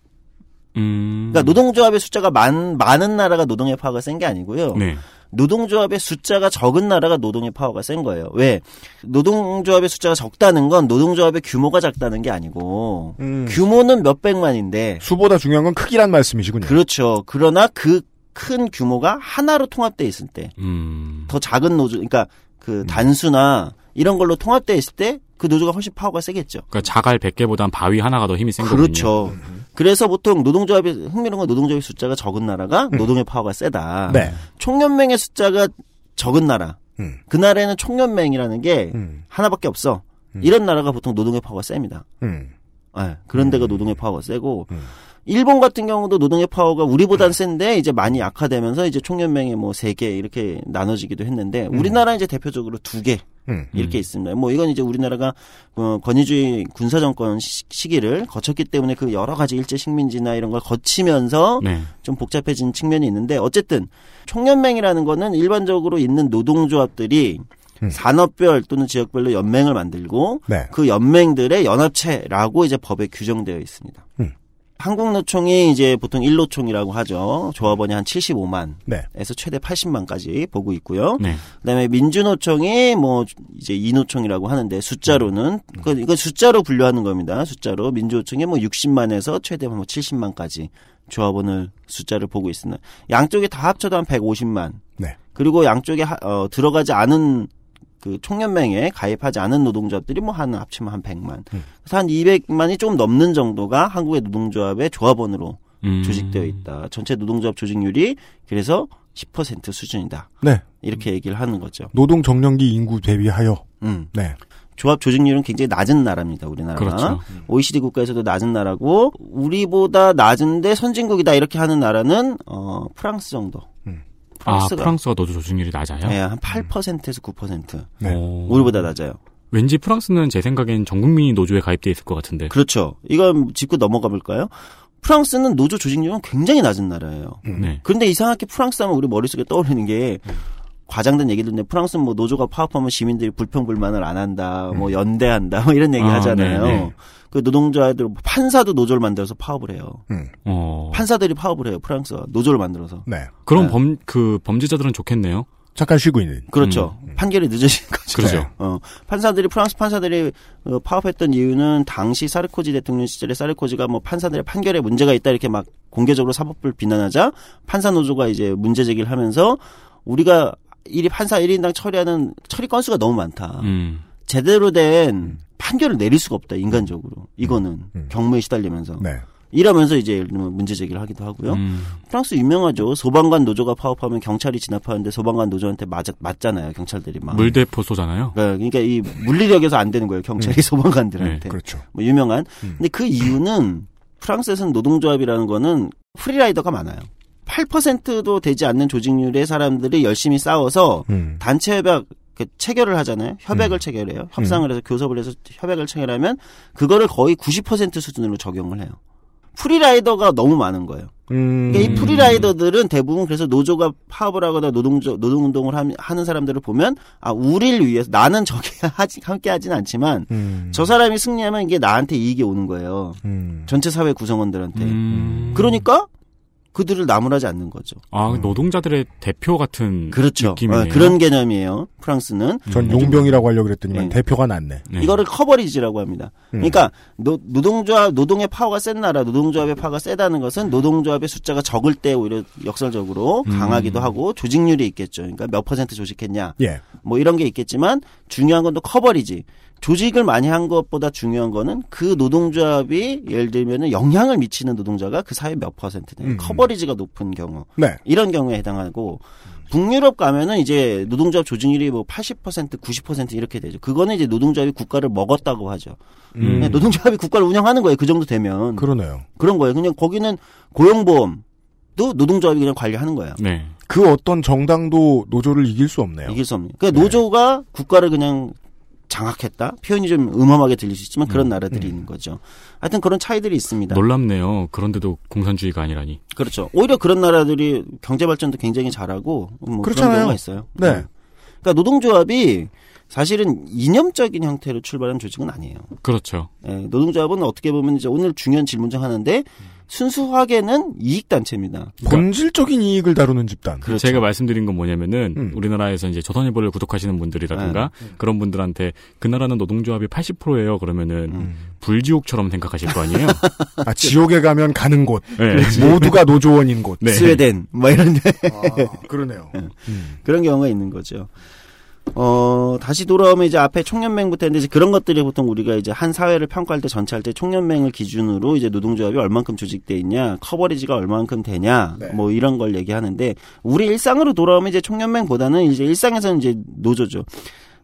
음. 그러니까 노동조합의 숫자가 많, 많은 나라가 노동의 파워가 센 게 아니고요. 네. 노동조합의 숫자가 적은 나라가 노동의 파워가 센 거예요. 왜? 노동조합의 숫자가 적다는 건 노동조합의 규모가 작다는 게 아니고 음. 규모는 몇백만인데 수보다 중요한 건 크기란 말씀이시군요. 그렇죠. 그러나 그 큰 규모가 하나로 통합돼 있을 때, 음. 더 작은 노조, 그러니까 그 단수나 이런 걸로 통합돼 있을 때 그 노조가 훨씬 파워가 세겠죠. 그러니까 자갈 100개보단 바위 하나가 더 힘이 센 거군요. 그렇죠. 그래서 보통 노동조합의 흥미로운 건 노동조합의 숫자가 적은 나라가 노동의 파워가 세다. 네. 총연맹의 숫자가 적은 나라. 음. 그 나라에는 총연맹이라는 게 음. 하나밖에 없어. 이런 나라가 보통 노동의 파워가 셉니다. 음. 예, 그런 데가 노동의 파워가 세고 음. 일본 같은 경우도 노동의 파워가 우리보단 센데 이제 많이 약화되면서 이제 총연맹이 뭐세 개 이렇게 나눠지기도 했는데 우리나라 이제 대표적으로 두 개 음. 이렇게 있습니다. 뭐 이건 이제 우리나라가 어, 권위주의 군사 정권 시- 시기를 거쳤기 때문에 그 여러 가지 일제 식민지나 이런 걸 거치면서 네. 좀 복잡해진 측면이 있는데 어쨌든 총연맹이라는 거는 일반적으로 있는 노동조합들이 음. 산업별 또는 지역별로 연맹을 만들고 네. 그 연맹들의 연합체라고 이제 법에 규정되어 있습니다. 음. 한국노총이 이제 보통 1노총이라고 하죠. 조합원이 한 75만. 네. 에서 최대 80만까지 보고 있고요. 네. 그다음에 민주노총이 뭐 이제 이노총이라고 하는데 숫자로는 그 이거 숫자로 분류하는 겁니다. 숫자로 민주노총이 뭐 60만에서 최대 뭐 70만까지 조합원을 숫자를 보고 있습니다. 양쪽이 다 합쳐도 한 150만. 네. 그리고 양쪽에 하- 어, 들어가지 않은 그 총연맹에 가입하지 않은 노동조합들이 뭐 한 합치면 한 100만. 음. 그래서 한 200만이 조금 넘는 정도가 한국의 노동조합의 조합원으로 음. 조직되어 있다. 전체 노동조합 조직률이 그래서 10% 수준이다. 네. 이렇게 얘기를 하는 거죠. 노동 정년기 인구 대비하여. 음. 네. 조합 조직률은 굉장히 낮은 나라입니다. 우리나라가. 그렇죠. OECD 국가에서도 낮은 나라고 우리보다 낮은데 선진국이다 이렇게 하는 나라는 어 프랑스 정도. 아, 프랑스가 프랑스가 노조 조직률이 낮아요? 예, 한 8%에서 9%. 네. 오. 우리보다 낮아요. 왠지 프랑스는 제 생각엔 전 국민이 노조에 가입돼 있을 것 같은데. 그렇죠. 이건 짚고 넘어가 볼까요? 프랑스는 노조 조직률은 굉장히 낮은 나라예요. 네. 그런데 이상하게 프랑스 하면 우리 머릿속에 떠오르는 게 과장된 얘기들인데 프랑스는 뭐 노조가 파업하면 시민들이 불평불만을 안 한다, 뭐 연대한다, 뭐 이런 얘기 아, 하잖아요. 네, 네. 그 노동자들 판사도 노조를 만들어서 파업을 해요. 음. 어. 판사들이 파업을 해요. 프랑스가 노조를 만들어서. 네. 그럼 네. 범, 그 범죄자들은 좋겠네요. 잠깐 쉬고 있는. 그렇죠. 판결이 늦어지는 거죠. 그렇죠. 어, 판사들이 프랑스 판사들이 어, 파업했던 이유는 당시 사르코지 대통령 시절에 사르코지가 뭐 판사들의 판결에 문제가 있다 이렇게 막 공개적으로 사법부를 비난하자 판사 노조가 이제 문제 제기를 하면서 우리가 일이 판사 1인당 처리하는 처리 건수가 너무 많다. 음. 제대로 된 판결을 내릴 수가 없다 인간적으로 이거는 음. 경무에 시달리면서 네. 이러면서 이제 예를 들면 문제 제기를 하기도 하고요. 음. 프랑스 유명하죠. 소방관 노조가 파업하면 경찰이 진압하는데 소방관 노조한테 맞, 맞잖아요. 경찰들이 막. 물대포 쏘잖아요. 네, 그러니까 이 물리력에서 안 되는 거예요. 경찰이 소방관들한테. 그렇죠. 뭐 유명한. 음. 근데 그 이유는 프랑스에서는 노동조합이라는 거는 free rider가 많아요. 8%도 되지 않는 조직률의 사람들이 열심히 싸워서 음. 단체 협약 그 체결을 하잖아요. 협약을 음. 체결해요. 협상을 해서 교섭을 해서 협약을 체결하면 그거를 거의 90% 수준으로 적용을 해요. free rider가 너무 많은 거예요. 음. 그러니까 이 free rider들은 대부분 그래서 노조가 파업을 하거나 노동 노동 운동을 함- 하는 사람들을 보면 아 우리를 위해서 나는 저기 <laughs> 하지 함께 하진 않지만 음. 저 사람이 승리하면 이게 나한테 이익이 오는 거예요. 음. 전체 사회 구성원들한테. 음. 그러니까 그들을 나무라지 않는 거죠. 아, 노동자들의 대표 같은 그렇죠. 느낌이네요. 어, 그런 개념이에요. 프랑스는 전 용병이라고 하려고 그랬더니만 네. 대표가 낫네. 네. 이거를 coverage라고 합니다. 음. 그러니까 노, 노동조합 노동의 파워가 센 나라, 노동조합의 파워가 세다는 것은 노동조합의 숫자가 적을 때 오히려 역설적으로 음. 강하기도 하고 조직률이 있겠죠. 그러니까 몇 퍼센트 조직했냐, 예. 뭐 이런 게 있겠지만 중요한 건 또 coverage. 조직을 많이 한 것보다 중요한 거는 그 노동조합이 예를 들면은 영향을 미치는 노동자가 그 사회 몇 퍼센트냐. 음. coverage가 높은 경우. 네. 이런 경우에 해당하고 북유럽 가면은 이제 노동조합 조직률이 뭐 80% 90% 이렇게 되죠. 그거는 이제 노동조합이 국가를 먹었다고 하죠. 음. 네, 노동조합이 국가를 운영하는 거예요. 그 정도 되면 그러네요. 그런 거예요. 그냥 거기는 고용보험 도 노동조합이 그냥 관리하는 거예요. 네. 그 어떤 정당도 노조를 이길 수 없네요. 이길 수 없는. 그러니까 네. 노조가 국가를 그냥 장악했다. 표현이 좀 음험하게 들릴 수 있지만 그런 나라들이 음. 있는 거죠. 하여튼 그런 차이들이 있습니다. 놀랍네요. 그런데도 공산주의가 아니라니. 그렇죠. 오히려 그런 나라들이 경제 발전도 굉장히 잘하고 뭐 그런 그렇잖아요. 경우가 있어요. 네. 그러니까 노동조합이 사실은 이념적인 형태로 출발한 조직은 아니에요. 그렇죠. 예, 노동조합은 어떻게 보면 이제 오늘 중요한 질문 중 하나인데 순수하게는 이익 단체입니다. 본질적인 이익을 다루는 집단. 그렇죠. 제가 말씀드린 건 뭐냐면은 음. 우리나라에서 이제 조선일보를 구독하시는 분들이라든가 그런 분들한테 그 나라는 노동조합이 80%예요. 그러면은 음. 불지옥처럼 생각하실 거 아니에요? <laughs> 아, 지옥에 가면 가는 곳. 네. 모두가 노조원인 곳. 네. 스웨덴 뭐 이런데 아, 그러네요. <laughs> 음. 그런 경우가 있는 거죠. 어, 다시 돌아오면 이제 앞에 총연맹부터 했는데 이제 그런 것들이 보통 우리가 이제 한 사회를 평가할 때 전체 할 때 총연맹을 기준으로 이제 노동조합이 얼만큼 조직돼 있냐, 커버리지가 얼만큼 되냐, 네. 뭐 이런 걸 얘기하는데 우리 일상으로 돌아오면 이제 총연맹보다는 이제 일상에서는 이제 노조죠.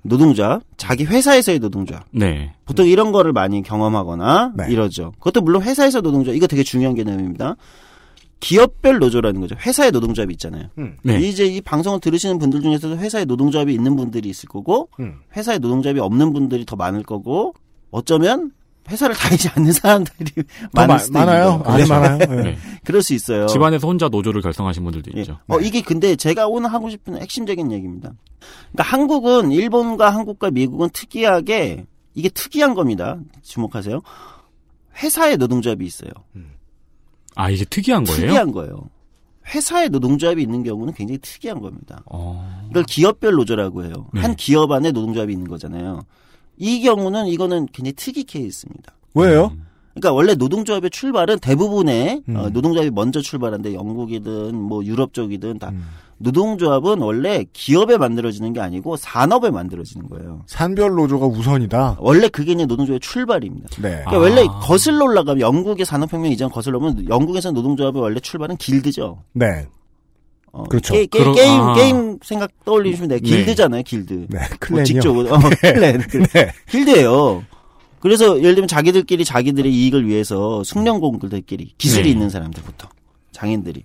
노동자, 자기 회사에서의 노동자. 네. 보통 이런 거를 많이 경험하거나 네. 이러죠. 그것도 물론 회사에서 노동자, 이거 되게 중요한 개념입니다. 기업별 노조라는 거죠. 회사의 노동조합이 있잖아요. 네. 이제 이 방송을 들으시는 분들 중에서도 회사에 노동조합이 있는 분들이 있을 거고, 음. 회사에 노동조합이 없는 분들이 더 많을 거고, 어쩌면 회사를 <laughs> 다니지 않는 사람들이 더 많을 마- 수도 많아요. 아주 <laughs> 네. 많아요. 예. 네. 그럴 수 있어요. 집안에서 혼자 노조를 결성하신 분들도 예. 있죠. 어, 이게 근데 제가 오늘 하고 싶은 핵심적인 얘기입니다. 그러니까 한국은 일본과 한국과 미국은 특이하게 이게 특이한 겁니다. 주목하세요. 회사에 노동조합이 있어요. 아, 이게 특이한 거예요? 특이한 거예요. 회사에 노동조합이 있는 경우는 굉장히 특이한 겁니다. 어. 이걸 기업별 노조라고 해요. 네. 한 기업 안에 노동조합이 있는 거잖아요. 이 경우는 이거는 굉장히 특이 케이스입니다. 왜요? 그러니까 원래 노동조합의 출발은 대부분의 음. 어, 노동조합이 먼저 출발한데 영국이든 뭐 유럽 쪽이든 다 음. 노동조합은 원래 기업에 만들어지는 게 아니고 산업에 만들어지는 거예요. 산별 노조가 우선이다. 원래 그게 이제 노동조합의 출발입니다. 네. 그러니까 아. 원래 거슬러 올라가면 영국의 산업혁명 이전 거슬러 오면 영국에서 노동조합의 원래 출발은 길드죠. 네. 어, 그렇죠. 게, 게, 그러- 게임 아. 게임 생각 떠올리시면 돼요. 네. 길드잖아요, 길드. 네. 뭐 클랜이요. 직접 어, <laughs> 클랜. 그 네. 길드예요. 그래서 예를 들면 자기들끼리 자기들의 이익을 위해서 숙련공들끼리 기술이 네. 있는 사람들 부터 장인들이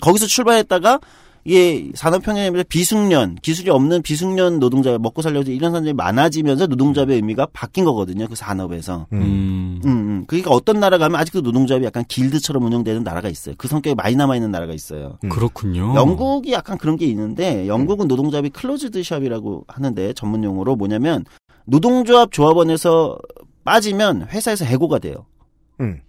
거기서 출발했다가 이게 산업혁명에서 비숙련 기술이 없는 비숙련 노동자 먹고 살려고 이런 사람들이 많아지면서 노동조합의 의미가 바뀐 거거든요 그 산업에서 음. 음, 음. 그러니까 어떤 나라 가면 아직도 노동조합이 약간 길드처럼 운영되는 나라가 있어요 그 성격이 많이 남아 있는 나라가 있어요 그렇군요. 영국이 약간 그런 게 있는데 영국은 노동조합이 클로즈드 샵이라고 하는데 전문 용어로 뭐냐면 노동조합 조합원에서 빠지면 회사에서 해고가 돼요. 음.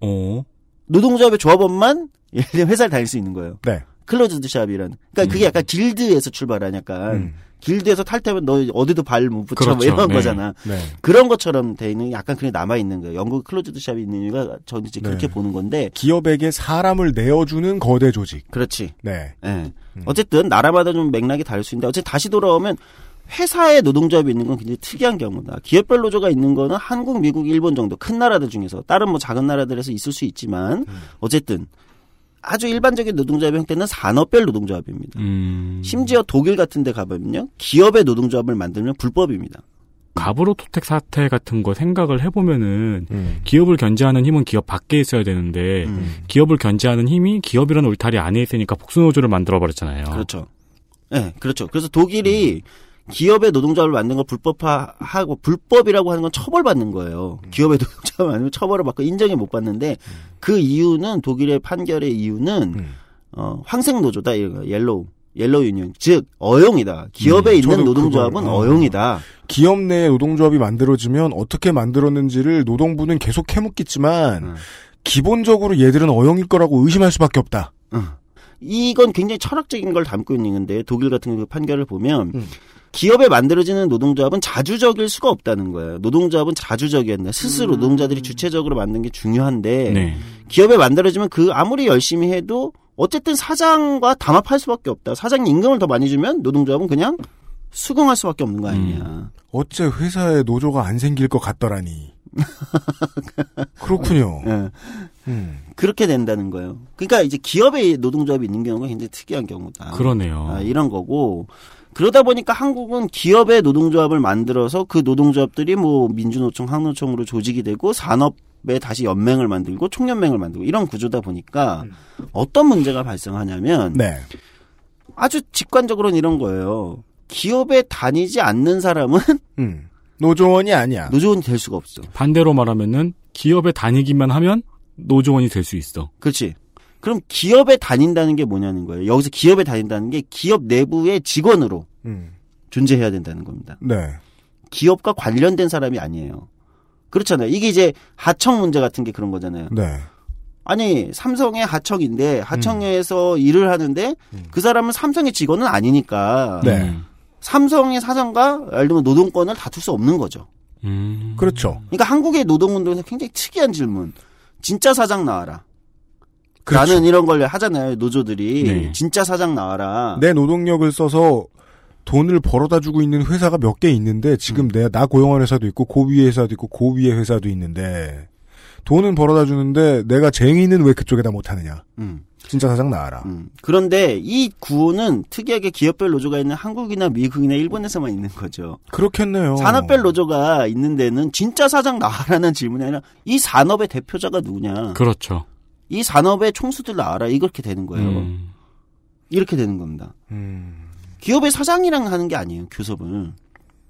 어. 노동조합의 조합원만 <laughs> 예를 들면 회사를 다닐 수 있는 거예요. 네. 클로즈드 샵이라는. 그러니까 그게 약간 길드에서 출발한 약간 음. 길드에서 탈퇴하면 너 어디도 발 못 붙여 뭐 그렇죠. 이런 네. 거잖아. 네. 그런 것처럼 돼 있는 약간 그게 남아 있는 거예요. 영국 클로즈드 샵이 있는 이유가 저는 이제 그렇게 네. 보는 건데 기업에게 사람을 내어주는 거대 조직. 그렇지. 네. 예. 어쨌든 나라마다 좀 맥락이 다를 수 있는데 어쨌든 다시 돌아오면 회사에 노동조합이 있는 건 굉장히 특이한 경우다. 기업별 노조가 있는 거는 한국, 미국, 일본 정도 큰 나라들 중에서 다른 뭐 작은 나라들에서 있을 수 있지만 어쨌든 아주 일반적인 노동조합의 형태는 산업별 노동조합입니다. 음. 심지어 독일 같은 데 가보면요. 기업의 노동조합을 만들면 불법입니다. 가브로 토텍 사태 같은 거 생각을 해보면은 음. 기업을 견제하는 힘은 기업 밖에 있어야 되는데 음. 기업을 견제하는 힘이 기업이라는 울타리 안에 있으니까 복수노조를 만들어 버렸잖아요. 그렇죠. 예, 그렇죠. 그래서 독일이 기업의 노동조합을 만든 걸 불법화하고 불법이라고 하는 건 처벌받는 거예요. 기업의 <laughs> 노동조합 아니면 처벌을 받고 인정이 못 받는데 그 이유는 독일의 판결의 이유는 음. 어, 황색 노조다 이런 거 yellow yellow union 즉 어용이다. 기업에 음, 있는 노동조합은 그걸, 어. 어용이다. 기업 내 노동조합이 만들어지면 어떻게 만들었는지를 노동부는 계속 캐묻겠지만 음. 기본적으로 얘들은 어용일 거라고 의심할 수밖에 없다. 이건 굉장히 철학적인 걸 담고 있는 건데 독일 같은 그 판결을 보면 음. 기업에 만들어지는 노동조합은 자주적일 수가 없다는 거예요. 노동조합은 자주적이어야 스스로 음. 노동자들이 주체적으로 만든 게 중요한데 네. 기업에 만들어지면 그 아무리 열심히 해도 어쨌든 사장과 담합할 수밖에 없다. 사장이 임금을 더 많이 주면 노동조합은 그냥 수긍할 수밖에 없는 거 아니냐. 어째 회사에 노조가 안 생길 것 같더라니. <laughs> 그렇군요. 예. 음. 그렇게 된다는 거예요. 그러니까 이제 기업에 노동조합이 있는 경우가 굉장히 특이한 경우다. 그러네요. 아, 이런 거고 그러다 보니까 한국은 기업의 노동조합을 만들어서 그 노동조합들이 뭐 민주노총, 항노총으로 조직이 되고 산업에 다시 연맹을 만들고 총연맹을 만들고 이런 구조다 보니까 어떤 문제가 발생하냐면 네. 아주 직관적으로는 이런 거예요. 기업에 다니지 않는 사람은 <laughs> 음. 노조원이 아니야. 노조원이 될 수가 없어. 반대로 말하면은 기업에 다니기만 하면 노조원이 될 수 있어. 그렇지. 그럼 기업에 다닌다는 게 뭐냐는 거예요. 여기서 기업에 다닌다는 게 기업 내부의 직원으로 음. 존재해야 된다는 겁니다. 네. 기업과 관련된 사람이 아니에요. 그렇잖아요. 이게 이제 하청 문제 같은 게 그런 거잖아요. 네. 아니 삼성의 하청인데 하청에서 일을 하는데 그 사람은 삼성의 직원은 아니니까 네. 음. 삼성의 사장과 예를 들면 노동권을 다툴 수 없는 거죠. 음. 그렇죠. 그러니까 한국의 노동운동에서 굉장히 특이한 질문. 진짜 사장 나와라. 그렇죠. 라는 이런 걸 하잖아요. 노조들이. 네. 진짜 사장 나와라. 내 노동력을 써서 돈을 벌어다 주고 있는 회사가 몇 개 있는데 지금 내가 나 고용한 회사도 있고 고위의 회사도 있고 고위의 회사도 있는데 돈은 벌어다 주는데 내가 쟁의는 왜 그쪽에다 못 하느냐. 음. 진짜 사장 나와라. 음. 그런데 이 구호는 특이하게 기업별 노조가 있는 한국이나 미국이나 일본에서만 있는 거죠. 그렇겠네요. 산업별 노조가 있는 데는 진짜 사장 나와라는 질문이 아니라 이 산업의 대표자가 누구냐. 그렇죠. 이 산업의 총수들 나와라. 이렇게 되는 거예요. 음. 이렇게 되는 겁니다. 음, 기업의 사장이랑 하는 게 아니에요. 교섭을.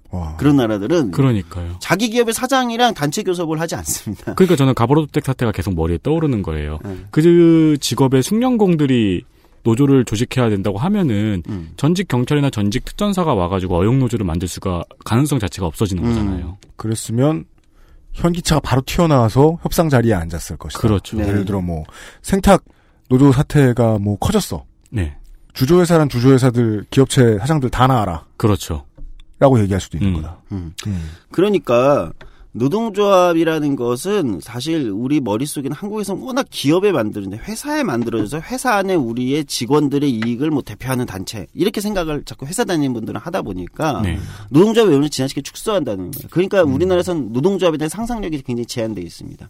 와. 그런 나라들은 그러니까요. 자기 기업의 사장이랑 단체 교섭을 하지 않습니다. 그러니까 저는 가버로드텍 사태가 계속 머리에 떠오르는 거예요. 네. 그 직업의 숙련공들이 노조를 조직해야 된다고 하면은 음. 전직 경찰이나 전직 특전사가 와가지고 어용 노조를 만들 수가 가능성 자체가 없어지는 음. 거잖아요. 그랬으면 현기차가 바로 튀어나와서 협상 자리에 앉았을 것이다. 그렇죠. 네. 예를 들어 뭐 생탁 노조 사태가 뭐 커졌어. 네, 주조회사란 주조회사들 기업체 사장들 다 나와라. 그렇죠. 라고 얘기할 수도 있는 음. 거다. 음. 음. 그러니까 노동조합이라는 것은 사실 우리 머릿속에는 한국에서는 워낙 기업에 만드는데 회사에 만들어져서 회사 안에 우리의 직원들의 이익을 뭐 대표하는 단체 이렇게 생각을 자꾸 회사 다니는 분들은 하다 보니까 네, 노동조합의 의원을 지나치게 축소한다는 거예요. 그러니까 우리나라에서는 노동조합에 대한 상상력이 굉장히 제한되어 있습니다.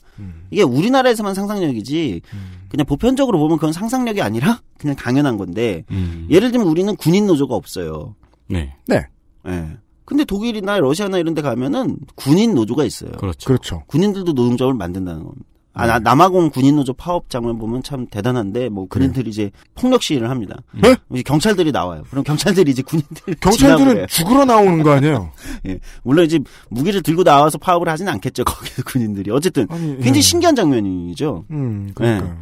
이게 우리나라에서만 상상력이지 그냥 보편적으로 보면 그건 상상력이 아니라 그냥 당연한 건데 음. 예를 들면 우리는 군인 노조가 없어요. 네, 네. 예. 근데 독일이나 러시아나 이런 데 가면은 군인 노조가 있어요. 그렇죠. 그렇죠. 군인들도 노동조합을 만든다는 겁니다. 아, 나- 남아공 군인 노조 파업 장면 보면 참 대단한데, 뭐, 군인들이 이제 폭력 시위를 합니다. 네? 이제 경찰들이 나와요. 그럼 경찰들이 이제 군인들 <laughs> 경찰들은 죽으러 나오는 거 아니에요? <laughs> 예. 물론 이제 무기를 들고 나와서 파업을 하진 않겠죠. <laughs> 거기서 군인들이. 어쨌든 아니, 굉장히 예. 신기한 장면이죠. 음, 그러니까요.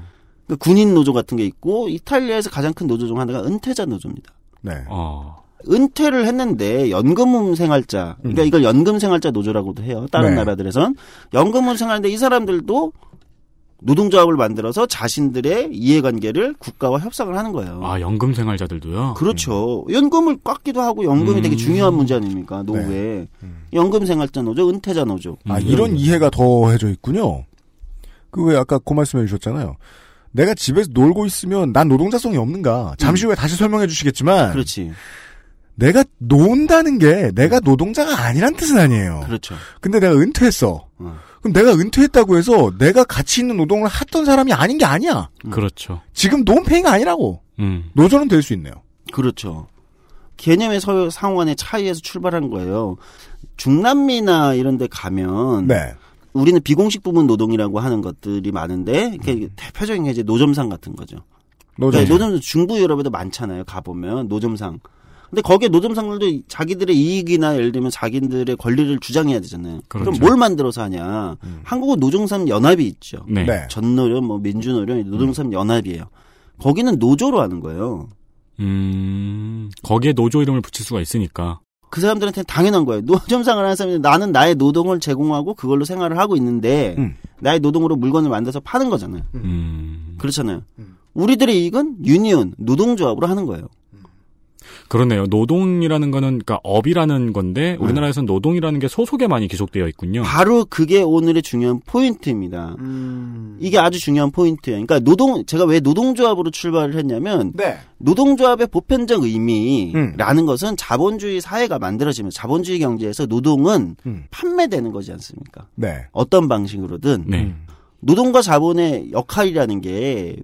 그 군인 노조 같은 게 있고, 이탈리아에서 가장 큰 노조 중 하나가 은퇴자 노조입니다. 네. 어, 은퇴를 했는데 연금 생활자 그러니까 이걸 연금 생활자 노조라고도 해요. 다른 네. 나라들에선 연금을 생활하는데 이 사람들도 노동조합을 만들어서 자신들의 이해관계를 국가와 협상을 하는 거예요. 아 연금 생활자들도요. 그렇죠. 연금을 깎기도 하고 연금이 음. 되게 중요한 문제 아닙니까 노후에 연금 생활자 노조, 은퇴자 노조. 아, 음. 이런 이해가 더해져 있군요. 그 왜 아까 그 말씀해 주셨잖아요. 내가 집에서 놀고 있으면 난 노동자성이 없는가. 잠시 후에 다시 설명해 주시겠지만 그렇지, 내가 논다는 게 내가 노동자가 아니란 뜻은 아니에요. 그렇죠. 근데 내가 은퇴했어. 어. 그럼 내가 은퇴했다고 해서 내가 가치 있는 노동을 했던 사람이 아닌 게 아니야. 그렇죠. 지금 논페이가 아니라고. 음. 노조는 될 수 있네요. 그렇죠. 개념의 서, 상호간의 차이에서 출발한 거예요. 중남미나 이런 데 가면 네. 우리는 비공식 부분 노동이라고 하는 것들이 많은데 이게 대표적인 게 이제 노점상 같은 거죠. 노조. 그러니까 노점 중부 유럽에도 많잖아요. 가 보면 노점상. 근데 거기에 노점상들도 자기들의 이익이나 예를 들면 자기들의 권리를 주장해야 되잖아요. 그럼 그렇죠. 뭘 만들어서 하냐? 한국은 노점상 연합이 있죠. 네. 네. 전노련, 뭐 민주노련, 노점상 연합이에요. 거기는 노조로 하는 거예요. 음. 거기에 노조 이름을 붙일 수가 있으니까. 그 사람들한테 는 당연한 거예요. 노점상을 하는 사람이 나는 나의 노동을 제공하고 그걸로 생활을 하고 있는데 음. 나의 노동으로 물건을 만들어서 파는 거잖아요. 음. 그렇잖아요. 우리들의 이익은 union, 노동조합으로 하는 거예요. 그러네요. 노동이라는 거는 그러니까 업이라는 건데 우리나라에서는 노동이라는 게 소속에 많이 기속되어 있군요. 바로 그게 오늘의 중요한 포인트입니다. 이게 아주 중요한 포인트예요. 그러니까 노동 제가 왜 노동조합으로 출발을 했냐면 네. 노동조합의 보편적 의미라는 음. 것은 자본주의 사회가 만들어지면 자본주의 경제에서 노동은 음. 판매되는 거지 않습니까? 네. 어떤 방식으로든 네. 노동과 자본의 역할이라는 게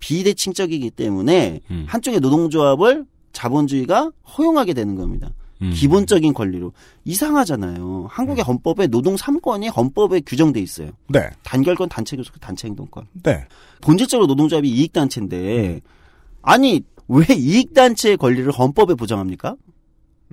비대칭적이기 때문에 음. 한쪽의 노동조합을 자본주의가 허용하게 되는 겁니다. 음. 기본적인 권리로 이상하잖아요. 한국의 헌법에 노동 3권이 헌법에 규정돼 있어요. 네. 단결권, 단체 교섭, 단체 행동권. 네. 본질적으로 노동조합이 이익 단체인데 아니 왜 이익 단체의 권리를 헌법에 보장합니까?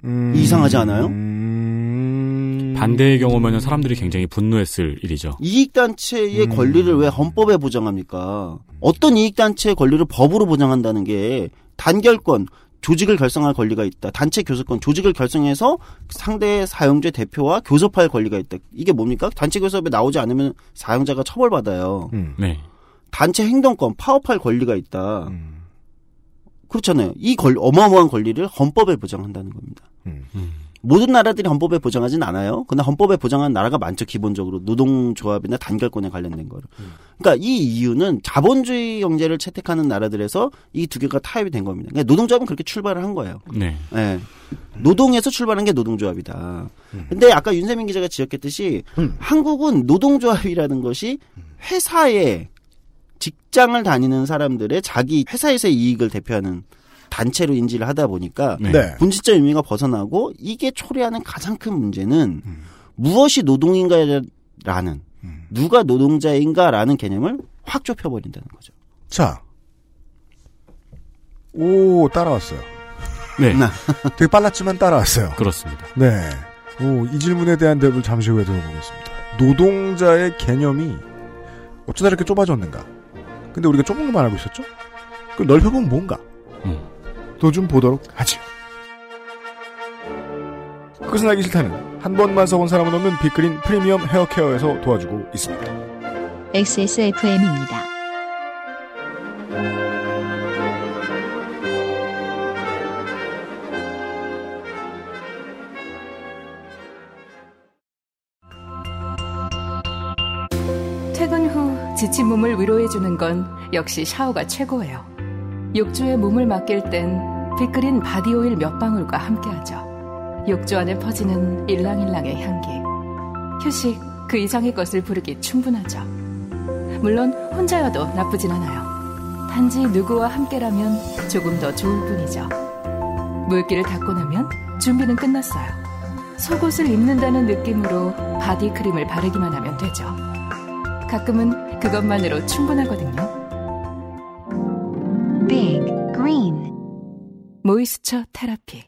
음. 이상하지 않아요? 음. 반대의 경우면은 사람들이 굉장히 분노했을 일이죠. 이익 단체의 음. 권리를 왜 헌법에 보장합니까? 어떤 이익 단체의 권리를 법으로 보장한다는 게 단결권 조직을 결성할 권리가 있다. 단체 교섭권 조직을 결성해서 상대 사용자 대표와 교섭할 권리가 있다. 이게 뭡니까? 단체 교섭에 나오지 않으면 사용자가 처벌받아요. 음. 네. 단체 행동권 파업할 권리가 있다. 음. 그렇잖아요. 이 권, 어마어마한 권리를 헌법에 보장한다는 겁니다. 음. 모든 나라들이 헌법에 보장하진 않아요. 근데 헌법에 보장한 나라가 많죠. 기본적으로 노동조합이나 단결권에 관련된 거를. 그러니까 이 이유는 자본주의 경제를 채택하는 나라들에서 이 두 개가 타협이 된 겁니다. 그러니까 노동조합은 그렇게 출발을 한 거예요. 네. 예. 노동에서 출발한 게 노동조합이다. 근데 아까 윤세민 기자가 지적했듯이 한국은 노동조합이라는 것이 회사의 직장을 다니는 사람들의 자기 회사에서의 이익을 대표하는 단체로 인지를 하다 보니까 네. 네. 본질적 의미가 벗어나고 이게 초래하는 가장 큰 문제는 음. 무엇이 노동인가라는 누가 노동자인가라는 개념을 확 좁혀버린다는 거죠. 자. 오, 따라왔어요. 네. 나. <laughs> 되게 빨랐지만 따라왔어요. 그렇습니다. 네. 오, 이 질문에 대한 답을 잠시 후에 들어보겠습니다. 노동자의 개념이 어쩌다 이렇게 좁아졌는가? 근데 우리가 좁은 것만 알고 있었죠? 그 넓혀보면 뭔가? 음. 또좀 보도록 하죠. 그것은 알기 싫다는 한 번만 써본 사람은 없는 빅그린 프리미엄 헤어케어에서 도와주고 있습니다. XSFM입니다. 퇴근 후 지친 몸을 위로해주는 건 역시 샤워가 최고예요. 욕조에 몸을 맡길 땐 빅그린 바디오일 몇 방울과 함께하죠. 욕조 안에 퍼지는 일랑일랑의 향기. 휴식 그 이상의 것을 부르기 충분하죠. 물론 혼자여도 나쁘진 않아요. 단지 누구와 함께라면 조금 더 좋을 뿐이죠. 물기를 닦고 나면 준비는 끝났어요. 속옷을 입는다는 느낌으로 바디크림을 바르기만 하면 되죠. 가끔은 그것만으로 충분하거든요. 모이스처 테라피.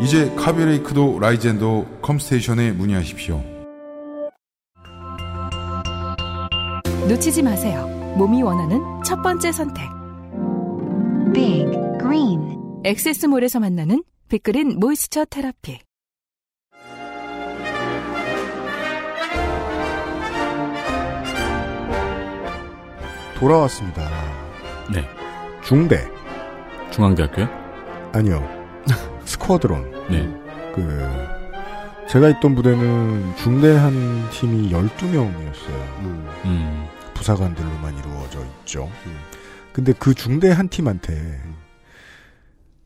이제 카비레이크도 라이젠도 컴스테이션에 문의하십시오. 놓치지 마세요. 몸이 원하는 첫 번째 선택. Big Green 엑세스몰에서 만나는 빅그린 모이스처 테라피. 돌아왔습니다. 네. 중대. 중앙대학교요? 아니요. <laughs> 스쿼드론. 네. 그, 제가 있던 부대는 중대 한 팀이 12명이었어요. 음. 부사관들로만 이루어져 있죠. 근데 그 중대 한 팀한테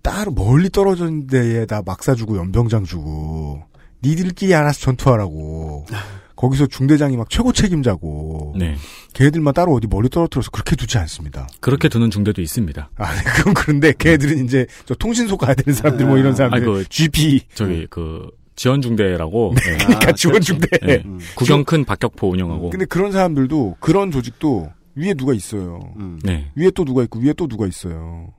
따로 멀리 떨어진 데에다 막 사 주고 연병장 주고 니들끼리 알아서 전투하라고 <laughs> 거기서 중대장이 막 최고 책임자고 네. 걔들만 따로 어디 멀리 떨어뜨려서 그렇게 두지 않습니다. 그렇게 두는 중대도 있습니다. 아, 네, 그건 그런데 걔들은 이제 저 통신소 가야 되는 사람들 뭐 이런 사람들 아니, 그, GP 저기, 그, 지원 중대라고. 네. 그러니까 지원 중대. 네. 구경 큰 박격포 운영하고. 근데 그런 사람들도 그런 조직도 위에 누가 있어요. 음. 네. 위에 또 누가 있고 위에 또 누가 있어요.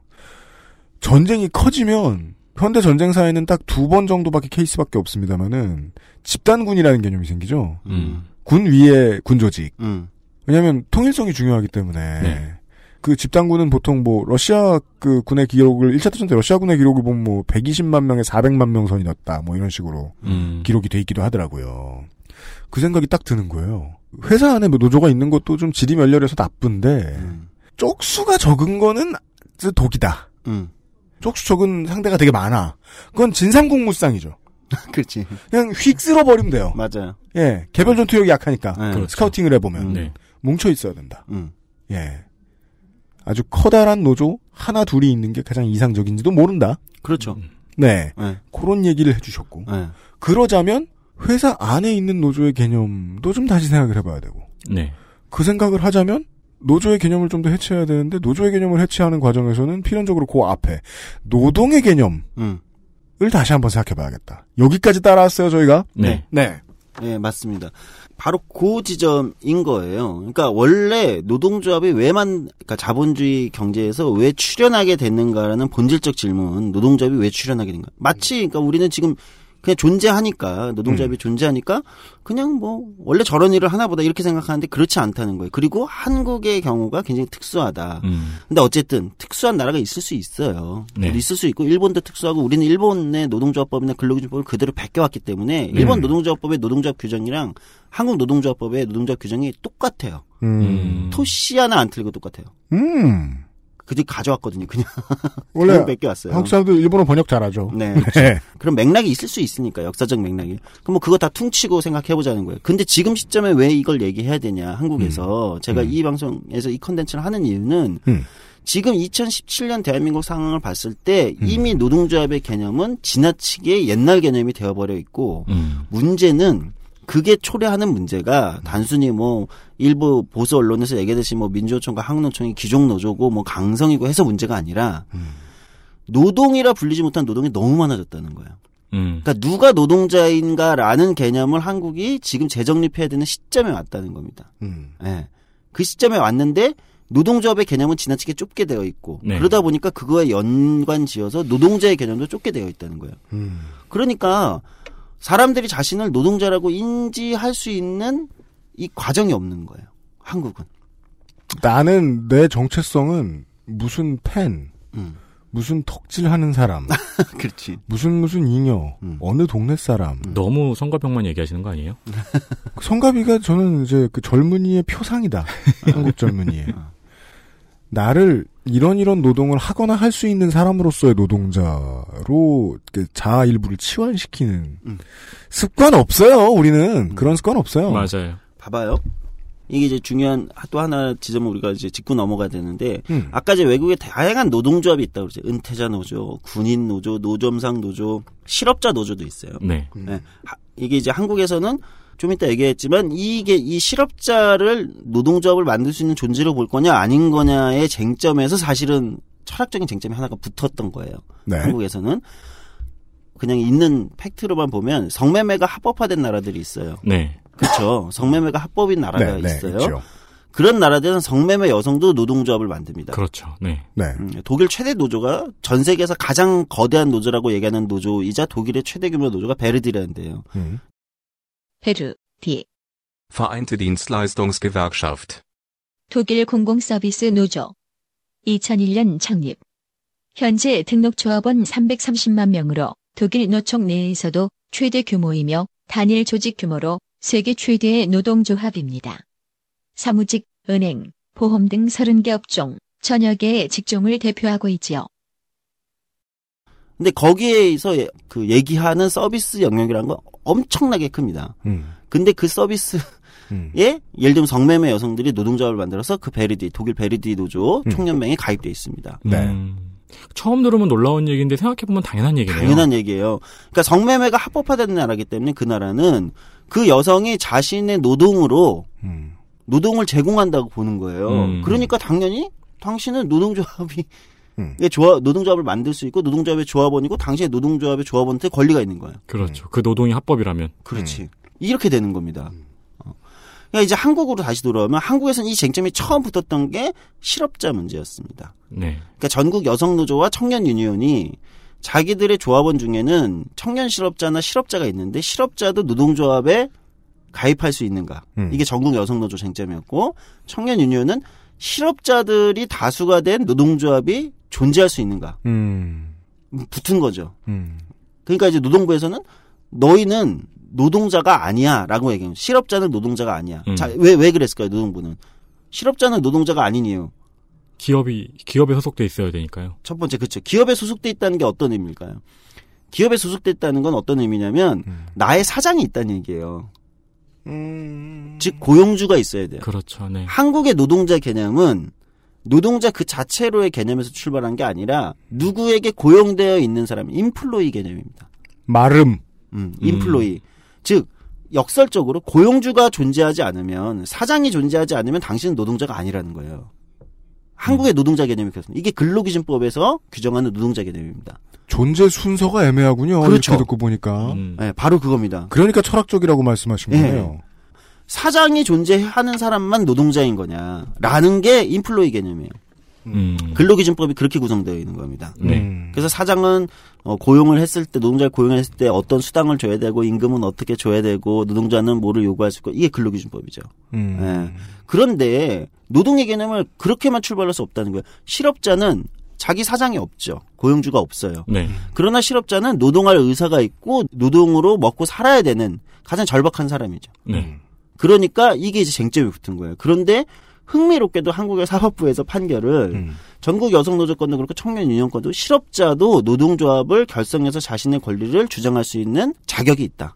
전쟁이 커지면 현대 전쟁사에는 딱 두 번 정도밖에 케이스밖에 없습니다만은 집단군이라는 개념이 생기죠. 음. 군 위에 군 조직. 음. 왜냐하면 통일성이 중요하기 때문에 네. 그 집단군은 보통 뭐 러시아 그 군의 기록을 1차 대전 때 러시아 군의 기록을 보면 뭐 120만 명에 400만 명 선이 넣었다 뭐 이런 식으로 음. 기록이 돼 있기도 하더라고요. 그 생각이 딱 드는 거예요. 회사 안에 뭐 노조가 있는 것도 좀 질이 멸렬해서 나쁜데 음. 쪽수가 적은 거는 독이다. 음. 쪽수 적은 상대가 되게 많아. 그건 진상공무상이죠. <laughs> 그렇지. 그냥 휙 쓸어버리면 돼요. 맞아요. 예, 개별 전투력이 약하니까 네. 그렇죠. 스카우팅을 해보면 음. 네. 뭉쳐 있어야 된다. 음. 예, 아주 커다란 노조 하나 둘이 있는 게 가장 이상적인지도 모른다. 그렇죠. 네, 네. 그런 얘기를 해주셨고 네. 그러자면 회사 안에 있는 노조의 개념도 좀 다시 생각을 해봐야 되고 네. 그 생각을 하자면 노조의 개념을 좀 더 해체해야 되는데 노조의 개념을 해체하는 과정에서는 필연적으로 그 앞에 노동의 개념을 음. 다시 한번 생각해봐야겠다. 여기까지 따라왔어요 저희가. 네. 네. 네, 맞습니다. 바로 그 지점인 거예요. 그러니까 원래 노동조합이 왜만, 그러니까 자본주의 경제에서 왜 출연하게 됐는가라는 본질적 질문, 노동조합이 왜 출연하게 된가. 마치, 그러니까 우리는 지금 그냥 존재하니까, 노동조합이 존재하니까, 그냥 뭐, 원래 저런 일을 하나보다 이렇게 생각하는데 그렇지 않다는 거예요. 그리고 한국의 경우가 굉장히 특수하다. 음. 근데 어쨌든 특수한 나라가 있을 수 있어요. 네. 있을 수 있고 일본도 특수하고 우리는 일본의 노동조합법이나 근로기준법을 그대로 베껴왔기 때문에 일본 노동조합법의 노동조합 규정이랑 한국 노동조합법의 노동조합 규정이 똑같아요. 음. 토시 하나 안 틀리고 똑같아요. 음. 그들 가져왔거든요. 그냥 <laughs> 원래 그냥 뺏겨왔어요. 한국 사람들 일본어 번역 잘하죠. 네. <laughs> 네. 그런 맥락이 있을 수 있으니까 역사적 맥락이. 그럼 뭐 그거 다 퉁치고 생각해 보자는 거예요. 근데 지금 시점에 왜 이걸 얘기해야 되냐 한국에서 제가 이 방송에서 이 컨텐츠를 하는 이유는 음. 지금 2017년 대한민국 상황을 봤을 때 이미 노동조합의 개념은 지나치게 옛날 개념이 되어버려 있고 음. 문제는 그게 초래하는 문제가 단순히 뭐 일부 보수 언론에서 얘기하듯이 뭐 민주노총과 한국노총이 기종 노조고 뭐 강성이고 해서 문제가 아니라 노동이라 불리지 못한 노동이 너무 많아졌다는 거예요. 음. 그러니까 누가 노동자인가라는 개념을 한국이 지금 재정립해야 되는 시점에 왔다는 겁니다. 음. 예. 그 시점에 왔는데 노동조합의 개념은 지나치게 좁게 되어 있고 네. 그러다 보니까 그거에 연관 지어서 노동자의 개념도 좁게 되어 있다는 거예요. 음. 그러니까 사람들이 자신을 노동자라고 인지할 수 있는 이 과정이 없는 거예요. 한국은. 나는 내 정체성은 무슨 팬, 음. 무슨 덕질하는 사람, <laughs> 그렇지. 무슨 무슨 잉여, 음. 어느 동네 사람. 너무 성가병만 얘기하시는 거 아니에요? <laughs> 성가비가 저는 이제 그 젊은이의 표상이다. <laughs> 한국 젊은이의. 나를 이런 이런 노동을 하거나 할 수 있는 사람으로서의 노동자로 그 자아 일부를 치환시키는 음. 습관 없어요. 우리는 그런 습관 없어요. 맞아요. 봐봐요. 이게 이제 중요한 또 하나 지점을 우리가 이제 짚고 넘어가야 되는데 음. 아까 이제 외국에 다양한 노동조합이 있다고 그러죠. 은퇴자 노조, 군인 노조, 노점상 노조, 실업자 노조도 있어요. 네. 네. 하- 이게 이제 한국에서는 좀 이따 얘기했지만 이게 이 실업자를 노동조합을 만들 수 있는 존재로 볼 거냐 아닌 거냐의 쟁점에서 사실은 철학적인 쟁점이 하나가 붙었던 거예요. 네. 한국에서는 그냥 있는 팩트로만 보면 성매매가 합법화된 나라들이 있어요. 네. 그렇죠. 성매매가 합법인 나라가 네, 네, 있어요. 있죠. 그런 나라들은 성매매 여성도 노동조합을 만듭니다. 그렇죠. 네. 네. 음, 독일 최대 노조가 전 세계에서 가장 거대한 노조라고 얘기하는 노조이자 독일의 최대 규모 노조가 베르디라는데요. 음. 베르, 디, Vereinte Dienstleistungsgewerkschaft. 독일 공공서비스 노조. 2001년 창립. 현재 등록 조합원 330만 명으로 독일 노총 내에서도 최대 규모이며 단일 조직 규모로 세계 최대의 노동조합입니다. 사무직, 은행, 보험 등 30개 업종, 천여 개의 직종을 대표하고 있지요. 근데 거기에서 예- 그 얘기하는 서비스 영역이라는 건 엄청나게 큽니다. 음. 근데 그 서비스에 음. <laughs> 예를 들면 성매매 여성들이 노동조합을 만들어서 그 베르디 독일 베르디 노조 음. 총연맹에 가입돼 있습니다. 네. 음, 처음 들으면 놀라운 얘기인데 생각해보면 당연한 얘기네요. 당연한 얘기예요. 그러니까 성매매가 합법화된 나라기 때문에 그 나라는 그 여성이 자신의 노동으로 음. 노동을 제공한다고 보는 거예요. 음. 그러니까 당연히 당신은 노동조합이 음. 예, 조합, 노동조합을 만들 수 있고 노동조합의 조합원이고 당신의 노동조합의 조합원한테 권리가 있는 거예요. 그렇죠. 그 노동이 합법이라면. 그렇지. 이렇게 되는 겁니다. 어. 그러니까 이제 한국으로 다시 돌아오면 한국에서는 이 쟁점이 처음 붙었던 게 실업자 문제였습니다. 네. 그러니까 전국 여성 노조와 청년 유니온이 자기들의 조합원 중에는 청년 실업자나 실업자가 있는데 실업자도 노동조합에 가입할 수 있는가? 음. 이게 전국 여성 노조 쟁점이었고 청년 유니온은 실업자들이 다수가 된 노동조합이 존재할 수 있는가? 음. 붙은 거죠. 음. 그러니까 이제 노동부에서는 너희는 노동자가 아니야라고 얘기해요. 실업자는 노동자가 아니야. 음. 자, 왜 왜 그랬을까요? 노동부는 실업자는 노동자가 이유. 기업이, 기업에 소속돼 있어야 되니까요. 첫 번째 그렇죠. 기업에 소속돼 있다는 게 어떤 의미일까요? 기업에 소속돼 있다는 건 어떤 의미냐면 음. 나의 사장이 있다는 얘기예요. 음. 즉 고용주가 있어야 돼요. 그렇죠. 네. 한국의 노동자 개념은 노동자 그 자체로의 개념에서 출발한 게 아니라 누구에게 고용되어 있는 사람, 인플로이 개념입니다. 마름. 음, 인플로이. 즉 역설적으로 고용주가 존재하지 않으면 사장이 존재하지 않으면 당신은 노동자가 아니라는 거예요. 한국의 노동자 개념이 그렇습니다. 이게 근로기준법에서 규정하는 노동자 개념입니다. 존재 순서가 애매하군요. 그렇죠. 이렇게 듣고 보니까. 음. 네, 바로 그겁니다. 그러니까 철학적이라고 말씀하신 예. 거예요. 사장이 존재하는 사람만 노동자인 거냐라는 게 인플로이 개념이에요. 음. 근로기준법이 그렇게 구성되어 있는 겁니다. 네. 음. 그래서 사장은 어, 고용을 했을 때 노동자를 고용을 했을 때 어떤 수당을 줘야 되고 임금은 어떻게 줘야 되고 노동자는 뭐를 요구할 수 있고 이게 근로기준법이죠. 음. 예. 그런데 노동의 개념을 그렇게만 출발할 수 없다는 거예요. 실업자는 자기 사장이 없죠. 고용주가 없어요. 네. 그러나 실업자는 노동할 의사가 있고 노동으로 먹고 살아야 되는 가장 절박한 사람이죠. 네. 그러니까 이게 이제 쟁점이 붙은 거예요. 그런데 흥미롭게도 한국의 사법부에서 판결을 음. 전국 여성 노조권도 그렇고 청년 유니온권도 실업자도 노동조합을 결성해서 자신의 권리를 주장할 수 있는 자격이 있다.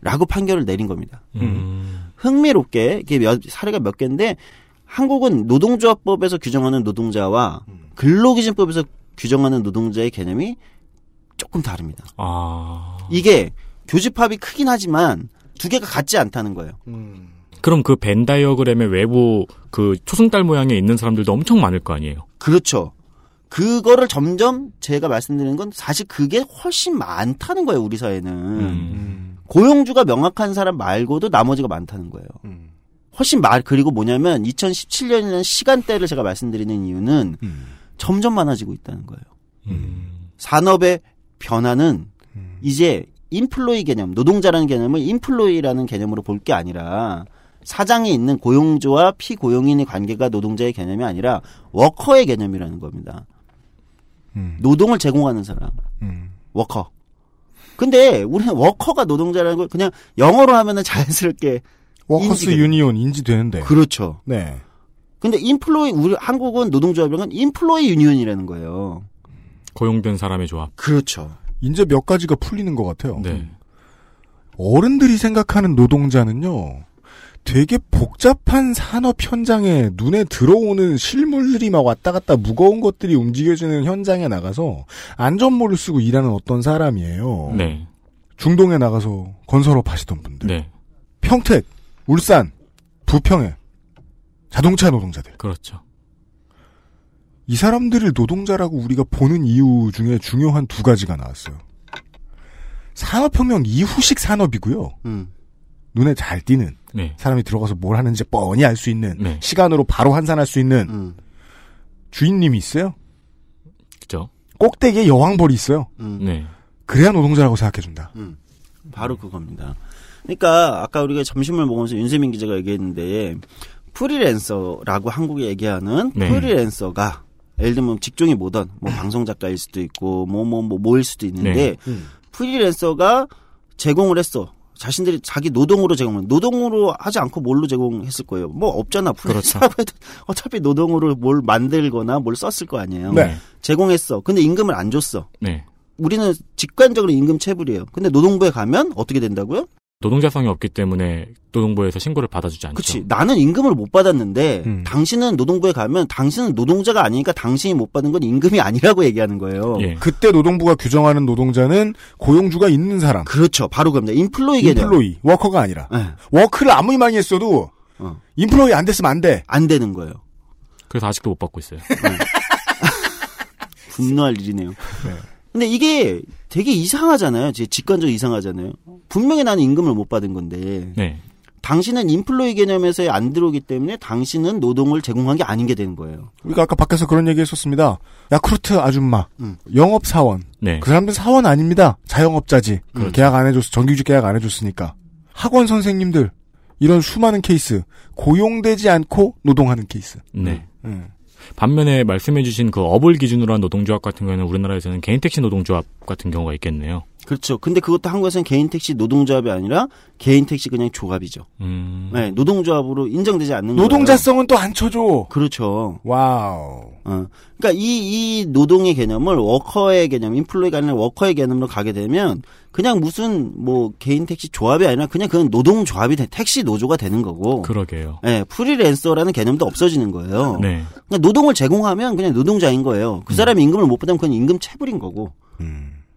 라고 판결을 내린 겁니다. 음. 흥미롭게 이게 몇, 사례가 몇 개인데 한국은 노동조합법에서 규정하는 노동자와 근로기준법에서 규정하는 노동자의 개념이 조금 다릅니다. 아. 이게 교집합이 크긴 하지만 두 개가 같지 않다는 거예요. 그럼 그 벤 다이어그램의 외부 그 초승달 모양에 있는 사람들도 엄청 많을 거 아니에요. 그렇죠. 그거를 점점 제가 말씀드리는 건 사실 그게 훨씬 많다는 거예요, 우리 사회는. 음. 고용주가 명확한 사람 말고도 나머지가 많다는 거예요. 훨씬 말, 그리고 뭐냐면 2017년이라는 시간대를 제가 말씀드리는 이유는 점점 많아지고 있다는 거예요. 산업의 변화는 이제 employee 개념, 노동자라는 개념을 employee라는 개념으로 볼 게 아니라 사장이 있는 고용주와 피고용인의 관계가 노동자의 개념이 아니라 워커의 개념이라는 겁니다. 노동을 제공하는 사람. 워커. 근데 우리는 워커가 노동자라는 걸 그냥 영어로 하면은 자연스럽게 workers 인지가- union 인지되는데. 그렇죠. 네. 근데 인플로이 우리 한국은 노동조합이란 인플로이 유니온이라는 거예요. 고용된 사람의 조합. 그렇죠. 이제 몇 가지가 풀리는 것 같아요. 네. 어른들이 생각하는 노동자는요. 되게 복잡한 산업 현장에 눈에 들어오는 실물들이 막 왔다 갔다 무거운 것들이 움직여지는 현장에 나가서 안전모를 쓰고 일하는 어떤 사람이에요. 네. 중동에 나가서 건설업 하시던 분들. 네. 평택, 울산, 부평에 자동차 노동자들. 그렇죠. 이 사람들을 노동자라고 우리가 보는 이유 중에 중요한 두 가지가 나왔어요. 산업혁명 이후식 산업이고요. 음. 눈에 잘 띄는 네. 사람이 들어가서 뭘 하는지 뻔히 알 수 있는 네. 시간으로 바로 환산할 수 있는 음. 주인님이 있어요. 그죠. 꼭대기에 여왕벌이 있어요. 음. 네. 그래야 노동자라고 생각해준다. 바로 그겁니다. 그러니까 아까 우리가 점심을 먹으면서 윤세민 기자가 얘기했는데 프리랜서라고 한국에 얘기하는 네. 프리랜서가 예를 들면 직종이 뭐든 뭐 방송 작가일 수도 있고 뭐 뭐 뭐 뭐일 수도 있는데 네. 프리랜서가 제공을 했어. 자신들이 자기 노동으로 제공을 노동으로 하지 않고 뭘로 제공했을 거예요. 뭐 없잖아. 프리랜서라고 해도 어차피 노동으로 뭘 만들거나 뭘 썼을 거 아니에요. 네. 제공했어. 근데 임금을 안 줬어. 네. 우리는 직관적으로 임금 체불이에요. 근데 노동부에 가면 어떻게 된다고요? 노동자성이 없기 때문에 노동부에서 신고를 받아주지 않죠. 그치. 나는 임금을 못 받았는데, 음. 당신은 노동부에 가면 당신은 노동자가 아니니까 당신이 못 받은 건 임금이 <laughs> 아니라고 얘기하는 거예요. 예. 그때 노동부가 규정하는 노동자는 고용주가 있는 사람. 그렇죠. 바로 그겁니다. employee 개념. employee. 워커가 아니라. 네. work를 아무리 많이 했어도 어. employ 안 됐으면 안 돼. 안 되는 거예요. 그래서 아직도 못 받고 있어요. <laughs> 분노할 일이네요. 근데 이게 되게 이상하잖아요. 제 직관적으로 이상하잖아요. 분명히 나는 임금을 못 받은 건데, 네. 당신은 인플로이 개념에서 안 들어오기 때문에 당신은 노동을 제공한 게 아닌 게 되는 거예요. 우리가 아까 밖에서 그런 얘기 했었습니다. 야쿠르트 아줌마, 음. 영업사원. 네. 그 사람들 사원 아닙니다. 자영업자지. 음. 계약 안 해줬, 정규직 계약 안 해줬으니까. 학원 선생님들, 이런 수많은 케이스, 고용되지 않고 노동하는 케이스. 네. 음. 반면에 말씀해주신 그 업을 기준으로 한 노동조합 같은 경우에는 우리나라에서는 개인 택시 노동조합 같은 경우가 있겠네요. 그렇죠. 근데 그것도 한국에서는 개인 택시 노동조합이 아니라 개인 택시 그냥 조합이죠. 음. 네, 노동조합으로 인정되지 않는. 노동자성은 또 안 쳐줘. 그렇죠. wow. 어. 그러니까 이, 이 노동의 개념을 워커의 개념, employee가 아니라 워커의 개념으로 가게 되면 그냥 무슨 뭐 개인 택시 조합이 아니라 그냥 그건 노동조합이 돼, 택시 노조가 되는 거고. 그러게요. 예, 프리랜서라는 개념도 없어지는 거예요. 네. 그러니까 노동을 제공하면 그냥 노동자인 거예요. 그 사람이 임금을 못 받으면 그건 임금 체불인 거고.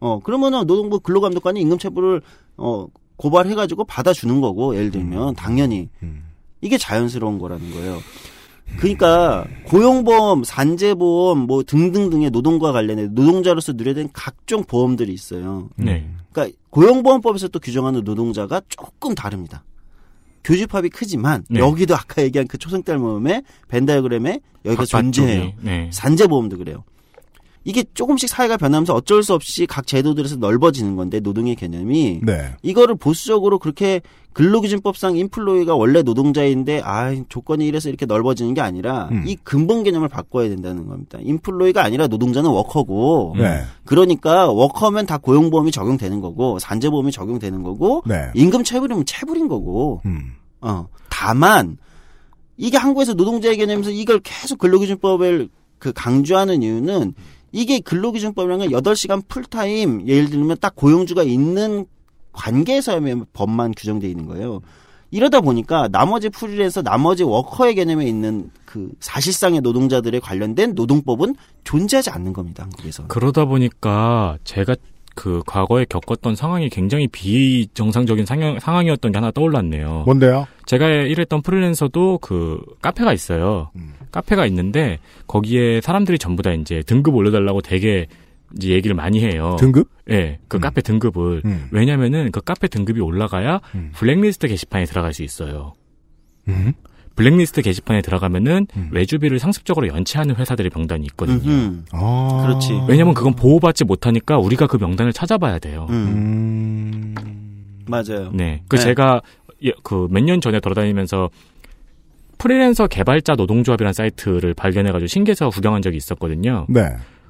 어, 그러면은 노동부 근로감독관이 임금 체불을 어, 고발해가지고 받아주는 거고, 예를 들면, 당연히. 이게 자연스러운 거라는 거예요. 그러니까 고용보험, 산재보험 뭐 등등등의 노동과 관련해 노동자로서 누려야 되는 각종 보험들이 있어요. 네. 그러니까 고용보험법에서 또 규정하는 노동자가 조금 다릅니다. 교집합이 크지만 네. 여기도 아까 얘기한 그 초생딸 모음의 벤다이어그램에 여기가 존재해요. 네. 산재보험도 그래요. 이게 조금씩 사회가 변하면서 어쩔 수 없이 각 제도들에서 넓어지는 건데 노동의 개념이 네. 이거를 보수적으로 그렇게 근로기준법상 인플로이가 원래 노동자인데 아 조건이 이래서 이렇게 넓어지는 게 아니라 음. 이 근본 개념을 바꿔야 된다는 겁니다. 인플로이가 아니라 노동자는 워커고 네. 그러니까 워커면 다 고용보험이 적용되는 거고 산재보험이 적용되는 거고 네. 임금 체불이면 체불인 거고 음. 어 다만 이게 한국에서 노동자의 개념에서 이걸 계속 근로기준법을 그 강조하는 이유는 이게 근로기준법이라는 건 8시간 풀타임 예를 들면 딱 고용주가 있는 관계에서의 법만 규정돼 있는 거예요. 이러다 보니까 나머지 프리랜서 나머지 워커의 개념에 있는 그 사실상의 노동자들에 관련된 노동법은 존재하지 않는 겁니다. 한국에서. 그러다 보니까 제가 그 과거에 겪었던 상황이 굉장히 비정상적인 상황, 상황이었던 게 하나 떠올랐네요. 뭔데요? 제가 일했던 프리랜서도 그 카페가 있어요. 카페가 있는데 거기에 사람들이 전부 다 이제 등급 올려달라고 되게 이제 얘기를 많이 해요. 등급? 네, 그 카페 등급을 음. 왜냐면은 그 카페 등급이 올라가야 블랙리스트 게시판에 들어갈 수 있어요. 음. 블랙리스트 게시판에 들어가면은 외주비를 상습적으로 연체하는 회사들의 명단이 있거든요. 아. 그렇지. 왜냐면 그건 보호받지 못하니까 우리가 그 명단을 찾아봐야 돼요. 음. 맞아요. 네. 그 네. 제가 그 몇 년 전에 돌아다니면서 프리랜서 개발자 노동조합이라는 사이트를 발견해가지고 신기해서 구경한 적이 있었거든요. 네.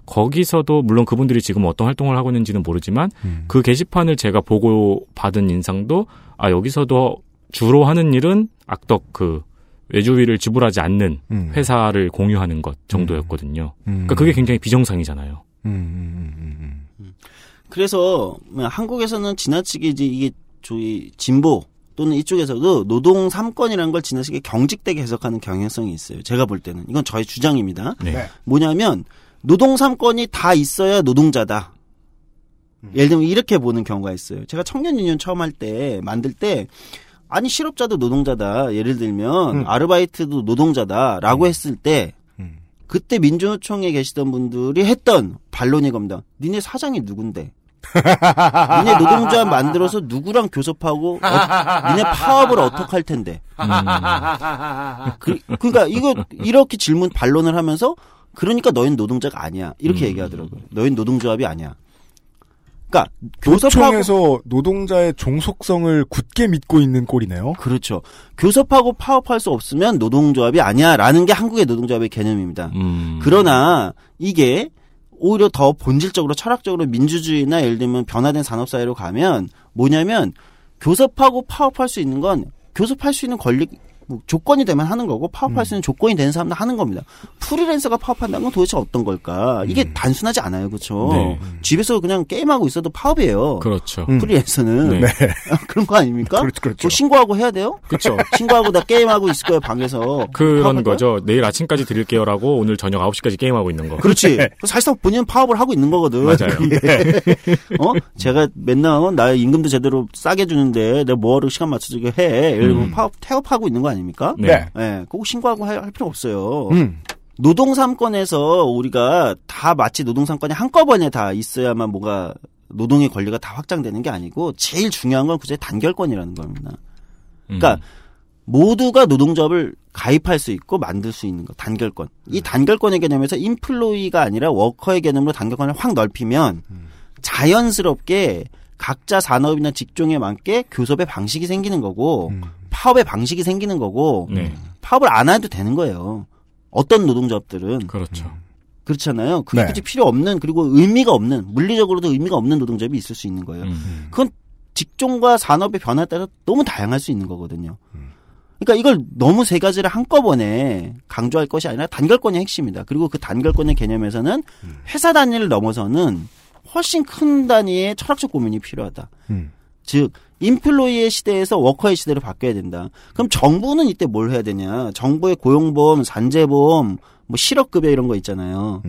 거기서도 물론 그분들이 지금 어떤 활동을 하고 있는지는 모르지만 그 게시판을 제가 보고 받은 인상도 아 여기서도 주로 하는 일은 악덕 그 외주비를 지불하지 않는 음. 회사를 공유하는 것 정도였거든요. 음. 그러니까 그게 굉장히 비정상이잖아요. 그래서 뭐 한국에서는 지나치게 이제 이게 저희 진보 또는 이쪽에서도 노동 삼권이라는 걸 지나치게 경직되게 해석하는 경향성이 있어요. 제가 볼 때는 이건 저의 주장입니다. 네. 뭐냐면 노동 삼권이 다 있어야 노동자다. 예를 들면 이렇게 보는 경우가 있어요. 제가 청년 유니온 처음 할 때 만들 때 아니 실업자도 노동자다. 예를 들면 아르바이트도 노동자다라고 했을 때 그때 민주노총에 계시던 분들이 했던 반론이 겁니다. 니네 사장이 누군데? <laughs> 니네 노동조합 만들어서 누구랑 교섭하고 어, 니네 파업을 어떻게 할 텐데? 그, 그러니까 이거 이렇게 질문 반론을 하면서 그러니까 너희는 노동자가 아니야 이렇게 얘기하더라고요. 너희는 노동조합이 아니야. 그러니까 교섭하고 교섭청에서 노동자의 종속성을 굳게 믿고 있는 꼴이네요. 그렇죠. 교섭하고 파업할 수 없으면 노동조합이 아니야라는 게 한국의 노동조합의 개념입니다. 음. 그러나 이게 오히려 더 본질적으로 철학적으로 민주주의나 예를 들면 변화된 산업사회로 가면 뭐냐면 교섭하고 파업할 수 있는 건 교섭할 수 있는 권리 뭐 조건이 되면 하는 거고 파업할 수 있는 조건이 되는 사람도 하는 겁니다. 프리랜서가 파업한다는 건 도대체 어떤 걸까? 이게 단순하지 않아요, 그렇죠? 네. 집에서 그냥 게임하고 있어도 파업이에요. 그렇죠. 프리랜서는 네. <laughs> 그런 거 아닙니까? 그렇죠, 그렇죠. 신고하고 해야 돼요? 그렇죠. <laughs> 신고하고 나 게임하고 있을 거예요 방에서. 그런? 거죠. 내일 아침까지 드릴게요라고 오늘 저녁 9시까지 게임하고 있는 거. 그렇지. 사실상 본인은 파업을 하고 있는 거거든. 맞아요. <laughs> 근데, 어? 제가 맨날, 어, 나 임금도 제대로 싸게 주는데, 내가 뭐하러 시간 맞춰서 이거 해. 들면 음. 파업, 태업하고 있는 거 아 닙니까? 네. 예, 그거 신고하고 할, 할 필요 없어요. 음. 노동삼권에서 우리가 다 마치 노동삼권이 한꺼번에 다 있어야만 뭐가 노동의 권리가 다 확장되는 게 아니고, 제일 중요한 건 그제 단결권이라는 겁니다. 음. 그러니까 모두가 노동조합을 가입할 수 있고 만들 수 있는 거 단결권. 이 단결권의 개념에서 인플로이가 아니라 워커의 개념으로 단결권을 확 넓히면 자연스럽게 각자 산업이나 직종에 맞게 교섭의 방식이 생기는 거고 파업의 방식이 생기는 거고 네. 파업을 안 해도 되는 거예요. 어떤 노동조합들은 그렇죠. 그렇잖아요. 그게 네. 굳이 필요 없는 그리고 의미가 없는 물리적으로도 의미가 없는 노동조합이 있을 수 있는 거예요. 음. 그건 직종과 산업의 변화에 따라 너무 다양할 수 있는 거거든요. 그러니까 이걸 너무 세 가지를 한꺼번에 강조할 것이 아니라 단결권이 핵심이다. 그리고 그 단결권의 개념에서는 회사 단위를 넘어서는 훨씬 큰 단위의 철학적 고민이 필요하다. 음. 즉 인플로이의 시대에서 워커의 시대로 바뀌어야 된다. 그럼 정부는 이때 뭘 해야 되냐? 정부의 고용보험, 산재보험, 뭐 실업급여 이런 거 있잖아요.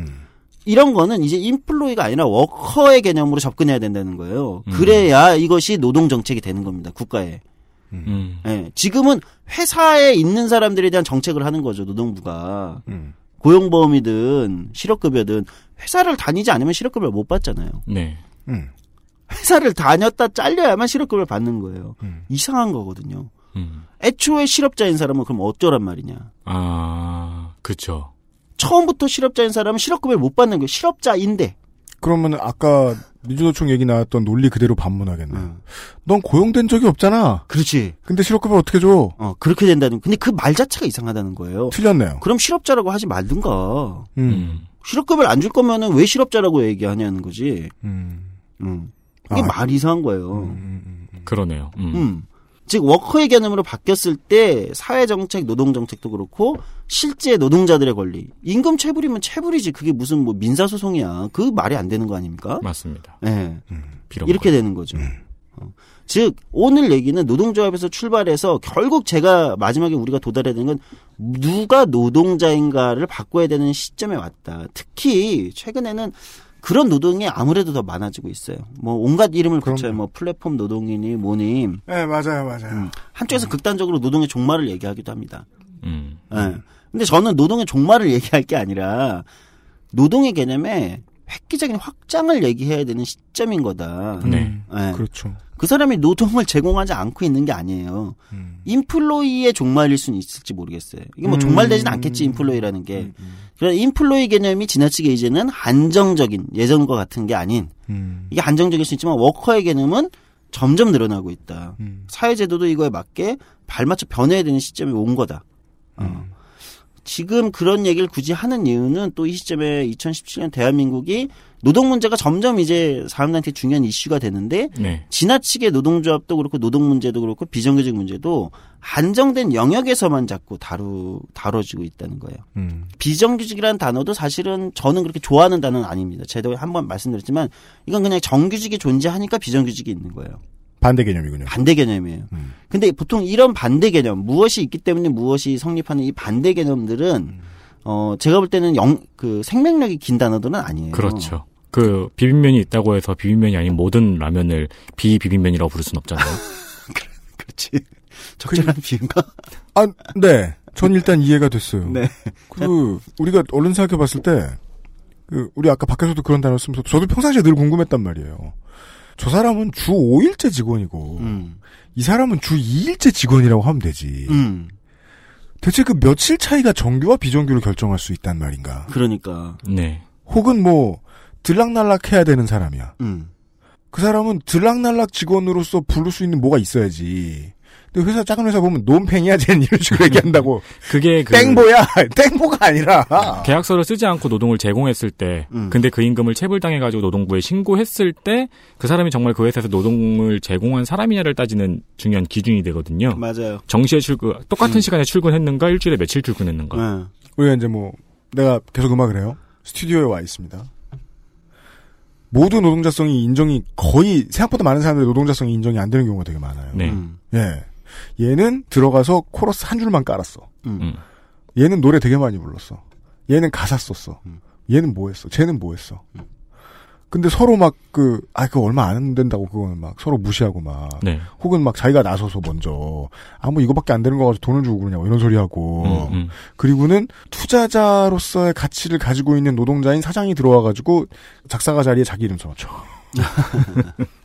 이런 거는 이제 인플로이가 아니라 워커의 개념으로 접근해야 된다는 거예요. 그래야 이것이 노동 정책이 되는 겁니다. 국가에. 음. 예, 지금은 회사에 있는 사람들에 대한 정책을 하는 거죠. 노동부가. 음. 고용보험이든 실업급여든 회사를 다니지 않으면 실업급여를 못 받잖아요. 네. 음. 회사를 다녔다 잘려야만 실업급여를 받는 거예요. 음. 이상한 거거든요. 음. 애초에 실업자인 사람은 그럼 어쩌란 말이냐. 아, 그쵸. 처음부터 실업자인 사람은 실업급여를 못 받는 거예요. 실업자인데. 그러면 아까 민주노총 얘기 나왔던 논리 그대로 반문하겠네. 음. 넌 고용된 적이 없잖아. 그렇지. 근데 실업급여 어떻게 줘? 어, 그렇게 된다는. 근데 그 말 자체가 이상하다는 거예요. 틀렸네요. 그럼 실업자라고 하지 말든가. 음. 음. 실업급여를 안줄 거면은 왜 실업자라고 얘기하냐는 거지. 음. 음. 이게 아. 말이 이상한 거예요. 음. 그러네요. 음. 음. 즉 워커의 개념으로 바뀌었을 때 사회 정책, 노동 정책도 그렇고 실제 노동자들의 권리, 임금 체불이면 체불이지 그게 무슨 뭐 민사 소송이야. 그 말이 안 되는 거 아닙니까? 맞습니다. 네. 비록 이렇게 되는 거죠. 어. 즉 오늘 얘기는 노동조합에서 출발해서 결국 제가 마지막에 우리가 도달해야 되는 건 누가 노동자인가를 바꿔야 되는 시점에 왔다. 특히 최근에는 그런 노동이 아무래도 더 많아지고 있어요. 뭐 온갖 이름을 붙여요. 뭐 플랫폼 노동이니 뭐니. 네, 맞아요, 맞아요. 한쪽에서 극단적으로 노동의 종말을 얘기하기도 합니다. 음. 예. 근데 저는 노동의 종말을 얘기할 게 아니라 노동의 개념에 획기적인 확장을 얘기해야 되는 시점인 거다. 네. 예. 그렇죠. 그 사람이 노동을 제공하지 않고 있는 게 아니에요. 인플로이의 종말일 수는 있을지 모르겠어요. 이게 뭐 음. 종말되진 않겠지 인플로이라는 게. 그런 인플로이 개념이 지나치게 이제는 한정적인 예전과 같은 게 아닌 음. 이게 한정적일 수 있지만 워커의 개념은 점점 늘어나고 있다. 음. 사회제도도 이거에 맞게 발맞춰 변해야 되는 시점이 온 거다. 어. 지금 그런 얘기를 굳이 하는 이유는 또 이 시점에 2017년 대한민국이 노동 문제가 점점 이제 사람들한테 중요한 이슈가 되는데 네. 지나치게 노동조합도 그렇고 노동 문제도 그렇고 비정규직 문제도 한정된 영역에서만 자꾸 다루 다뤄지고 있다는 거예요. 음. 비정규직이라는 단어도 사실은 저는 그렇게 좋아하는 단어는 아닙니다. 제가 한 번 말씀드렸지만 이건 그냥 정규직이 존재하니까 비정규직이 있는 거예요. 반대 개념이군요. 반대 개념이에요. 근데 보통 이런 반대 개념, 무엇이 있기 때문에 무엇이 성립하는 이 반대 개념들은 어 제가 볼 때는 영 그 생명력이 긴 단어들은 아니에요. 그렇죠. 그 비빔면이 있다고 해서 비빔면이 아닌 모든 라면을 비비빔면이라고 부를 순 없잖아요. <laughs> 그렇지. 적절한 비유가. 아, 네. 전 일단 이해가 됐어요. 네. 그 우리가 얼른 생각해 봤을 때, 그 우리 아까 밖에서도 그런 단어 쓰면서 저도 평상시에 늘 궁금했단 말이에요. 저 사람은 주 5일째 직원이고, 음. 이 사람은 주 2일째 직원이라고 하면 되지. 음. 대체 그 며칠 차이가 정규와 비정규를 결정할 수 있단 말인가? 그러니까. 네. 혹은 뭐 들락날락 해야 되는 사람이야. 음. 그 사람은 들락날락 직원으로서 부를 수 있는 뭐가 있어야지. 근데 회사 작은 회사 보면 논팽이야 쟤는 이런 식으로 얘기한다고. 그게 그 땡보야 <laughs> 땡보가 아니라. 계약서를 쓰지 않고 노동을 제공했을 때, 음. 근데 그 임금을 체불당해가지고 노동부에 신고했을 때, 그 사람이 정말 그 회사에서 노동을 제공한 사람이냐를 따지는 중요한 기준이 되거든요. 맞아요. 정시에 출근, 똑같은 음. 시간에 출근했는가, 일주일에 며칠 출근했는가. 네. 우리가 이제 뭐 내가 계속 음악을 해요. 스튜디오에 와 있습니다. 모두 노동자성이 인정이 거의 생각보다 많은 사람들의 노동자성이 인정이 안 되는 경우가 되게 많아요. 네. 음. 예. 얘는 들어가서 코러스 한 줄만 깔았어. 음. 얘는 노래 되게 많이 불렀어. 얘는 가사 썼어. 음. 얘는 뭐 했어. 쟤는 뭐 했어. 근데 서로 막 그, 아, 그거 얼마 안 된다고 그거는 막 서로 무시하고 막. 네. 혹은 막 자기가 나서서 먼저, 아, 뭐 이거밖에 안 되는 거 가지고 돈을 주고 그러냐고 이런 소리 하고. 음, 음. 그리고는 투자자로서의 가치를 가지고 있는 노동자인 사장이 들어와가지고 작사가 자리에 자기 이름 써놓죠. <laughs>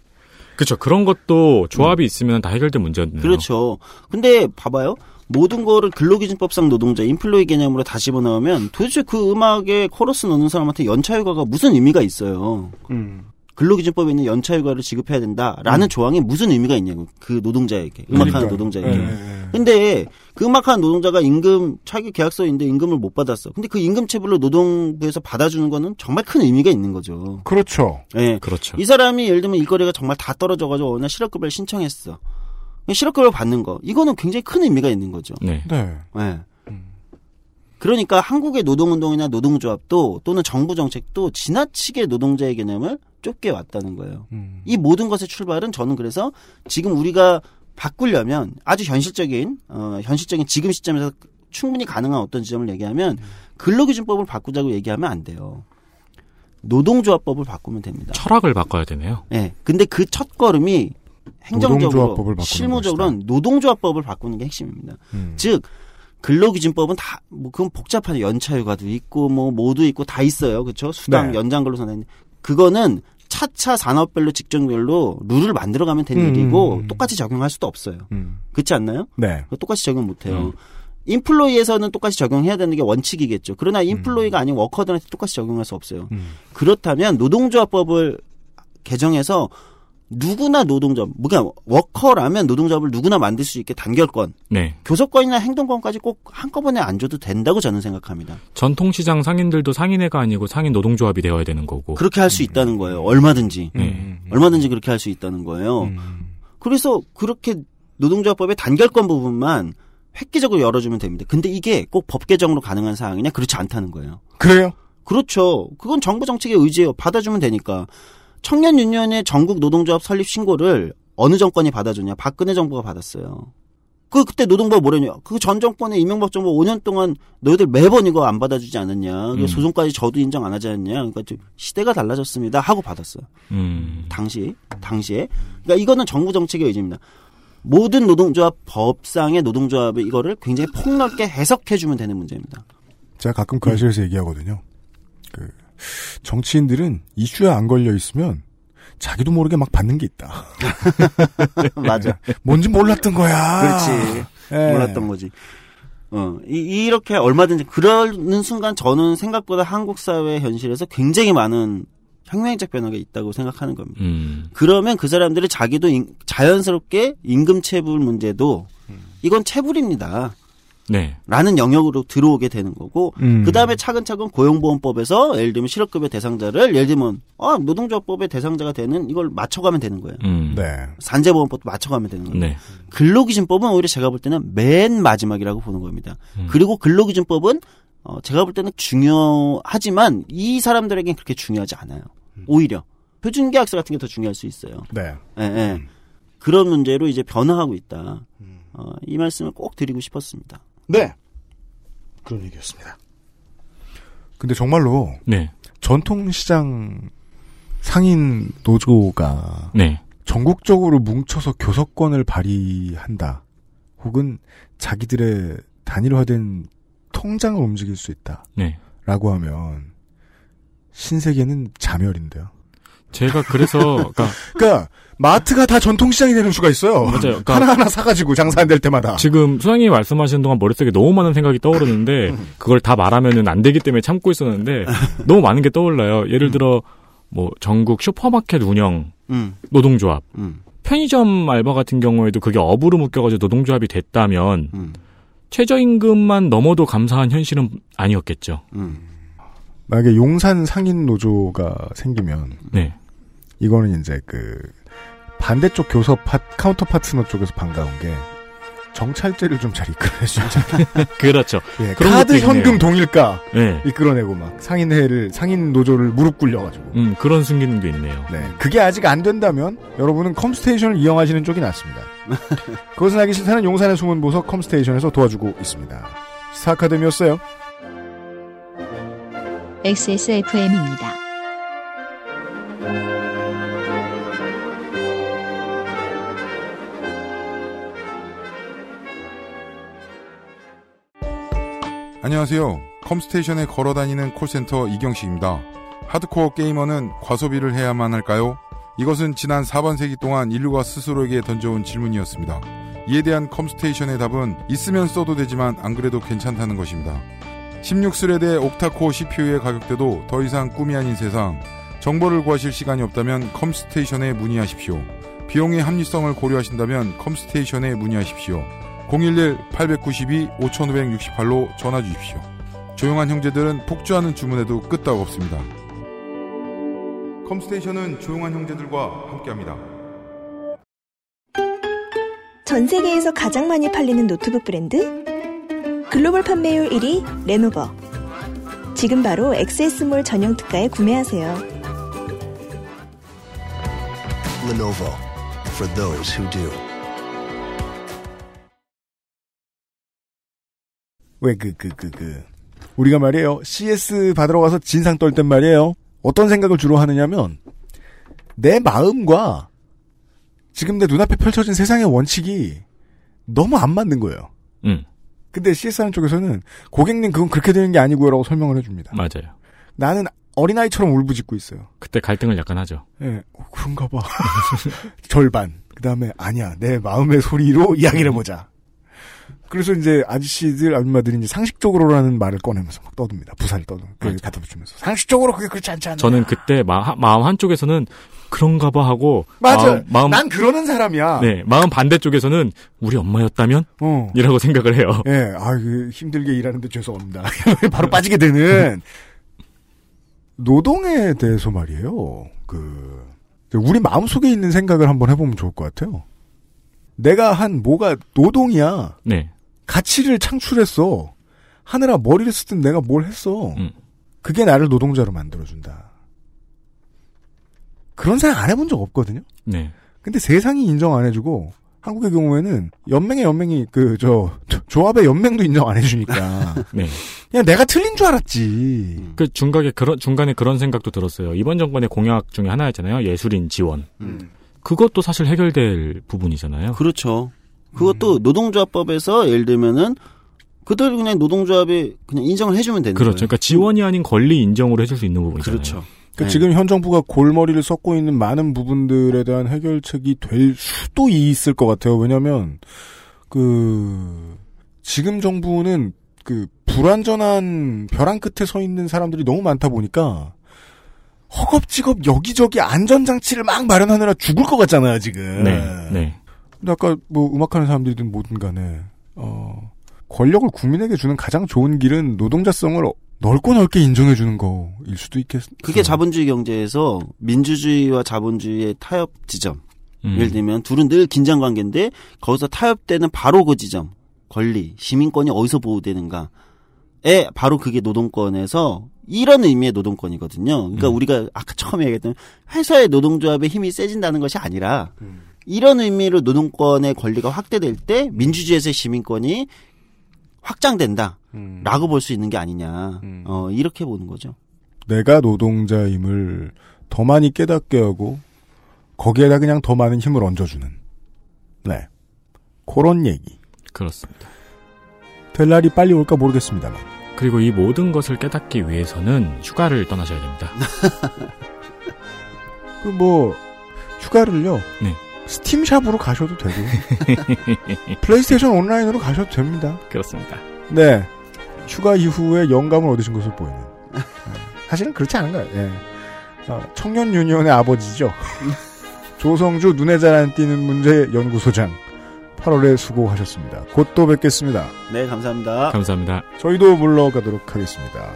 그렇죠. 그런 것도 조합이 있으면 다 해결된 문제였네요. 그렇죠. 근데 봐봐요. 모든 거를 근로기준법상 노동자, 인플로이 개념으로 다 집어넣으면 도대체 그 음악에 코러스 넣는 사람한테 연차 휴가가 무슨 의미가 있어요. 근로기준법에 있는 연차휴가를 지급해야 된다라는 조항이 무슨 의미가 있냐고 그 노동자에게 음악하는 그러니까요. 노동자에게. 예, 예. 근데 그 음악하는 노동자가 임금 자기 계약서인데 임금을 못 받았어. 근데 그 임금 체불로 노동부에서 받아주는 거는 정말 큰 의미가 있는 거죠. 그렇죠. 예. 그렇죠. 이 사람이 예를 들면 일거리가 정말 다 떨어져가지고 어느 날 실업급여를 신청했어. 실업급여 받는 거 이거는 굉장히 큰 의미가 있는 거죠. 네. 네. 예. 그러니까 한국의 노동운동이나 노동조합도 또는 정부 정책도 지나치게 노동자의 개념을 좁게 왔다는 거예요. 음. 이 모든 것의 출발은 저는 그래서 지금 우리가 바꾸려면 아주 현실적인 어 현실적인 지금 시점에서 충분히 가능한 어떤 지점을 얘기하면 근로기준법을 바꾸자고 얘기하면 안 돼요. 노동조합법을 바꾸면 됩니다. 철학을 바꿔야 되네요. 예. 근데 그 첫 걸음이 행정적으로 실무적으로는 노동조합법을 바꾸는 게 핵심입니다. 음. 즉 근로기준법은 다 뭐 그건 복잡한 연차휴가도 있고 뭐 모두 있고 다 있어요. 그렇죠? 수당 네. 연장 근로 선언 그거는 차차 산업별로 직종별로 룰을 만들어 가면 된 음. 일이고 똑같이 적용할 수도 없어요. 음. 그렇지 않나요? 네. 똑같이 적용 못 해요. 음. 인플로이에서는 똑같이 적용해야 되는 게 원칙이겠죠. 그러나 인플로이가 아닌 워커들한테 똑같이 적용할 수 없어요. 음. 그렇다면 노동조합법을 개정해서 누구나 노동조합, 뭐가 워커라면 노동조합을 누구나 만들 수 있게 단결권, 네. 교섭권이나 행동권까지 꼭 한꺼번에 안 줘도 된다고 저는 생각합니다. 전통시장 상인들도 상인회가 아니고 상인 노동조합이 되어야 되는 거고. 그렇게 할 수 있다는 거예요. 얼마든지. 네. 얼마든지 그렇게 할 수 있다는 거예요. 그래서 그렇게 노동조합법의 단결권 부분만 획기적으로 열어주면 됩니다. 근데 이게 꼭 법 개정으로 가능한 사항이냐? 그렇지 않다는 거예요. 그래요? 그렇죠. 그건 정부 정책의 의지예요. 받아주면 되니까. 청년 유년의 전국 노동조합 설립 신고를 어느 정권이 받아줬냐? 박근혜 정부가 받았어요. 그 그때 노동부가 뭐랬냐? 그 전 정권의 이명박 정부 5년 동안 너희들 매번 이거 안 받아주지 않았냐? 음. 소송까지 저도 인정 안 하지 않냐? 그러니까 좀 시대가 달라졌습니다 하고 받았어요. 음. 당시 당시에 그러니까 이거는 정부 정책의 의지입니다. 모든 노동조합 법상의 노동조합이 이거를 굉장히 폭넓게 해석해 주면 되는 문제입니다. 제가 가끔 그 아실에서 얘기하거든요. 그 정치인들은 이슈에 안 걸려 있으면 자기도 모르게 막 받는 게 있다. <laughs> 맞아. 뭔지 몰랐던 거야. 그렇지. 예. 몰랐던 거지. 어, 이, 이렇게 얼마든지 그러는 순간 저는 생각보다 한국 사회 현실에서 굉장히 많은 혁명적 변화가 있다고 생각하는 겁니다. 음. 그러면 그 사람들이 자기도 인- 자연스럽게 임금 체불 문제도 이건 체불입니다. 네. 라는 영역으로 들어오게 되는 거고 음. 그 다음에 차근차근 고용보험법에서 예를 들면 실업급여 대상자를 예를 들면 아, 노동조합법의 대상자가 되는 이걸 맞춰가면 되는 거예요. 음. 네. 산재보험법도 맞춰가면 되는 거예요. 네. 근로기준법은 오히려 제가 볼 때는 맨 마지막이라고 보는 겁니다. 음. 그리고 근로기준법은 어, 제가 볼 때는 중요하지만 이 사람들에겐 그렇게 중요하지 않아요. 오히려 표준계약서 같은 게 더 중요할 수 있어요. 네. 예, 예. 그런 문제로 이제 변화하고 있다. 어, 이 말씀을 꼭 드리고 싶었습니다. 네. 그런 얘기였습니다. 근데 정말로 네. 전통시장 상인 노조가 네. 전국적으로 뭉쳐서 교섭권을 발휘한다. 혹은 자기들의 단일화된 통장을 움직일 수 있다. 네. 라고 하면 신세계는 자멸인데요. 제가 그래서 그러니까 <laughs> 그러니까 마트가 다 전통시장이 되는 수가 있어요. 맞아요. <laughs> 그러니까 하나하나 사가지고 장사 안 될 때마다. 지금 수장님이 말씀하시는 동안 머릿속에 너무 많은 생각이 떠오르는데 <laughs> 그걸 다 말하면은 안 되기 때문에 참고 있었는데 너무 많은 게 떠올라요. 예를 들어 뭐 전국 슈퍼마켓 운영 음. 노동조합 음. 편의점 알바 같은 경우에도 그게 업으로 묶여가지고 노동조합이 됐다면 음. 최저임금만 넘어도 감사한 현실은 아니었겠죠. 음. 만약에 용산 상인 노조가 생기면 네. 이거는 이제 그 반대쪽 교섭 파, 카운터 파트너 쪽에서 반가운 게 정찰제를 좀 잘 이끌어낼 수 있잖아요. 그렇죠. 예, 그런 카드. 현금 동일가 네. 이끌어내고 막 상인회를 상인 노조를 무릎 꿇려가지고 음, 그런 순기능도 있네요. 네. 그게 아직 안 된다면 여러분은 컴스테이션을 이용하시는 쪽이 낫습니다. <laughs> 그것은 알기 싫다는 용산의 숨은 보석 컴스테이션에서 도와주고 있습니다. 시사 아카데미였어요. XSFM입니다. 안녕하세요. 컴스테이션에 걸어 다니는 콜센터 이경식입니다. 하드코어 게이머는 과소비를 해야만 할까요? 이것은 지난 4반세기 동안 인류가 스스로에게 던져온 질문이었습니다. 이에 대한 컴스테이션의 답은 있으면 써도 되지만 안 그래도 괜찮다는 것입니다. 16thread의 octa-core CPU의 가격대도 더 이상 꿈이 아닌 세상. 정보를 구하실 시간이 없다면 컴스테이션에 문의하십시오. 비용의 합리성을 고려하신다면 컴스테이션에 문의하십시오. 011-892-5568로 전화 주십시오. 조용한 형제들은 폭주하는 주문에도 끄떡 없습니다. 컴스테이션은 조용한 형제들과 함께합니다. 전 세계에서 가장 많이 팔리는 노트북 브랜드? 글로벌 판매율 1위 레노버. 지금 바로 XS몰 전용 특가에 구매하세요. Lenovo for those who do. 왜 그 그 그 그 우리가 말이에요 CS 받으러 가서 진상 떨 땐 말이에요 어떤 생각을 주로 하느냐면 내 마음과 지금 내 눈앞에 펼쳐진 세상의 원칙이 너무 안 맞는 거예요. 음. 근데 CS 하는 쪽에서는 고객님 그건 그렇게 되는 게 아니고요라고 설명을 해줍니다. 맞아요. 나는 어린아이처럼 울부짖고 있어요. 그때 갈등을 약간 하죠. 예, 어, 그런가 봐. <laughs> 절반. 그 다음에, 아니야, 내 마음의 소리로 이야기를 해보자. 그래서 이제 아저씨들, 아줌마들이 이제 상식적으로라는 말을 꺼내면서 막 떠듭니다. 부사를 떠도, 그 갖다 붙이면서. 상식적으로 그게 그렇지 않지 않나. 저는 그때 마, 마음 한쪽에서는 그런가 봐 하고 맞아. 마음, 마음 난 그러는 사람이야. 네, 마음 반대쪽에서는 우리 엄마였다면 어. 이라고 생각을 해요. 예, 아, 그 힘들게 일하는데 죄송합니다. <laughs> 바로 빠지게 되는 노동에 대해서 말이에요. 그 우리 마음 속에 있는 생각을 한번 해 보면 좋을 것 같아요. 내가 한 뭐가 노동이야. 네. 가치를 창출했어. 하느라 머리를 쓰든 내가 뭘 했어. 음. 그게 나를 노동자로 만들어준다. 그런 생각 안 해본 적 없거든요. 네. 근데 세상이 인정 안 해주고 한국의 경우에는 연맹의 연맹이 그 저 조합의 연맹도 인정 안 해주니까 <laughs> 네. 그냥 내가 틀린 줄 알았지. 그 중간에 그런 중간에 그런 생각도 들었어요. 이번 정권의 공약 중에 하나였잖아요. 예술인 지원. 음. 그것도 사실 해결될 부분이잖아요. 그렇죠. 그것도 노동조합법에서 예를 들면은 그대로 그냥 노동조합이 그냥 인정을 해주면 되는 그렇죠. 거예요. 그러니까 지원이 아닌 권리 인정으로 해줄 수 있는 부분이잖아요. 그렇죠. 그 네. 지금 현 정부가 골머리를 썩고 있는 많은 부분들에 대한 해결책이 될 수도 있을 것 같아요. 왜냐하면 그 지금 정부는 그 불완전한 벼랑 끝에 서 있는 사람들이 너무 많다 보니까 허겁지겁 여기저기 안전장치를 막 마련하느라 죽을 것 같잖아요 지금. 네, 네. 근데 아까 뭐 음악하는 사람들이든 뭐든 간에 어 권력을 국민에게 주는 가장 좋은 길은 노동자성을 넓고 넓게 인정해 주는 거일 수도 있겠. 그게 자본주의 경제에서 민주주의와 자본주의의 타협 지점. 음. 예를 들면 둘은 늘 긴장 관계인데 거기서 타협되는 바로 그 지점. 권리, 시민권이 어디서 보호되는가에 바로 그게 노동권에서 이런 의미의 노동권이거든요. 그러니까 우리가 아까 처음에 얘기했던 회사의 노동조합의 힘이 세진다는 것이 아니라 이런 의미로 노동권의 권리가 확대될 때 민주주의에서의 시민권이 확장된다. 라고 볼수 있는 게 아니냐. 어, 이렇게 보는 거죠. 내가 노동자임을 더 많이 깨닫게 하고 거기에다 그냥 더 많은 힘을 얹어주는 네 그런 얘기 그렇습니다. 될 날이 빨리 올까 모르겠습니다만 그리고 이 모든 것을 깨닫기 위해서는 휴가를 떠나셔야 됩니다. <laughs> 그 뭐 휴가를요 네. 스팀샵으로 가셔도 되고 <laughs> 플레이스테이션 온라인으로 가셔도 됩니다. 그렇습니다. 네 휴가 이후에 영감을 얻으신 것으로 보이는 네. 사실은 그렇지 않은가요? 예. 어, 청년 유니온의 아버지죠. <laughs> 조성주 눈에 잘 안 띄는 문제 연구소장 8월에 수고하셨습니다. 곧 또 뵙겠습니다. 네, 감사합니다. 감사합니다. 저희도 물러가도록 하겠습니다.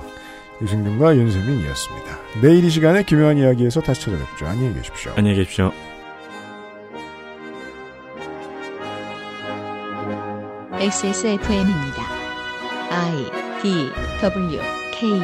유승균과 윤세민이었습니다. 내일 이 시간에 기묘한 이야기에서 다시 찾아뵙죠. 안녕히 계십시오. 안녕히 계십시오. XSFM입니다. I D W K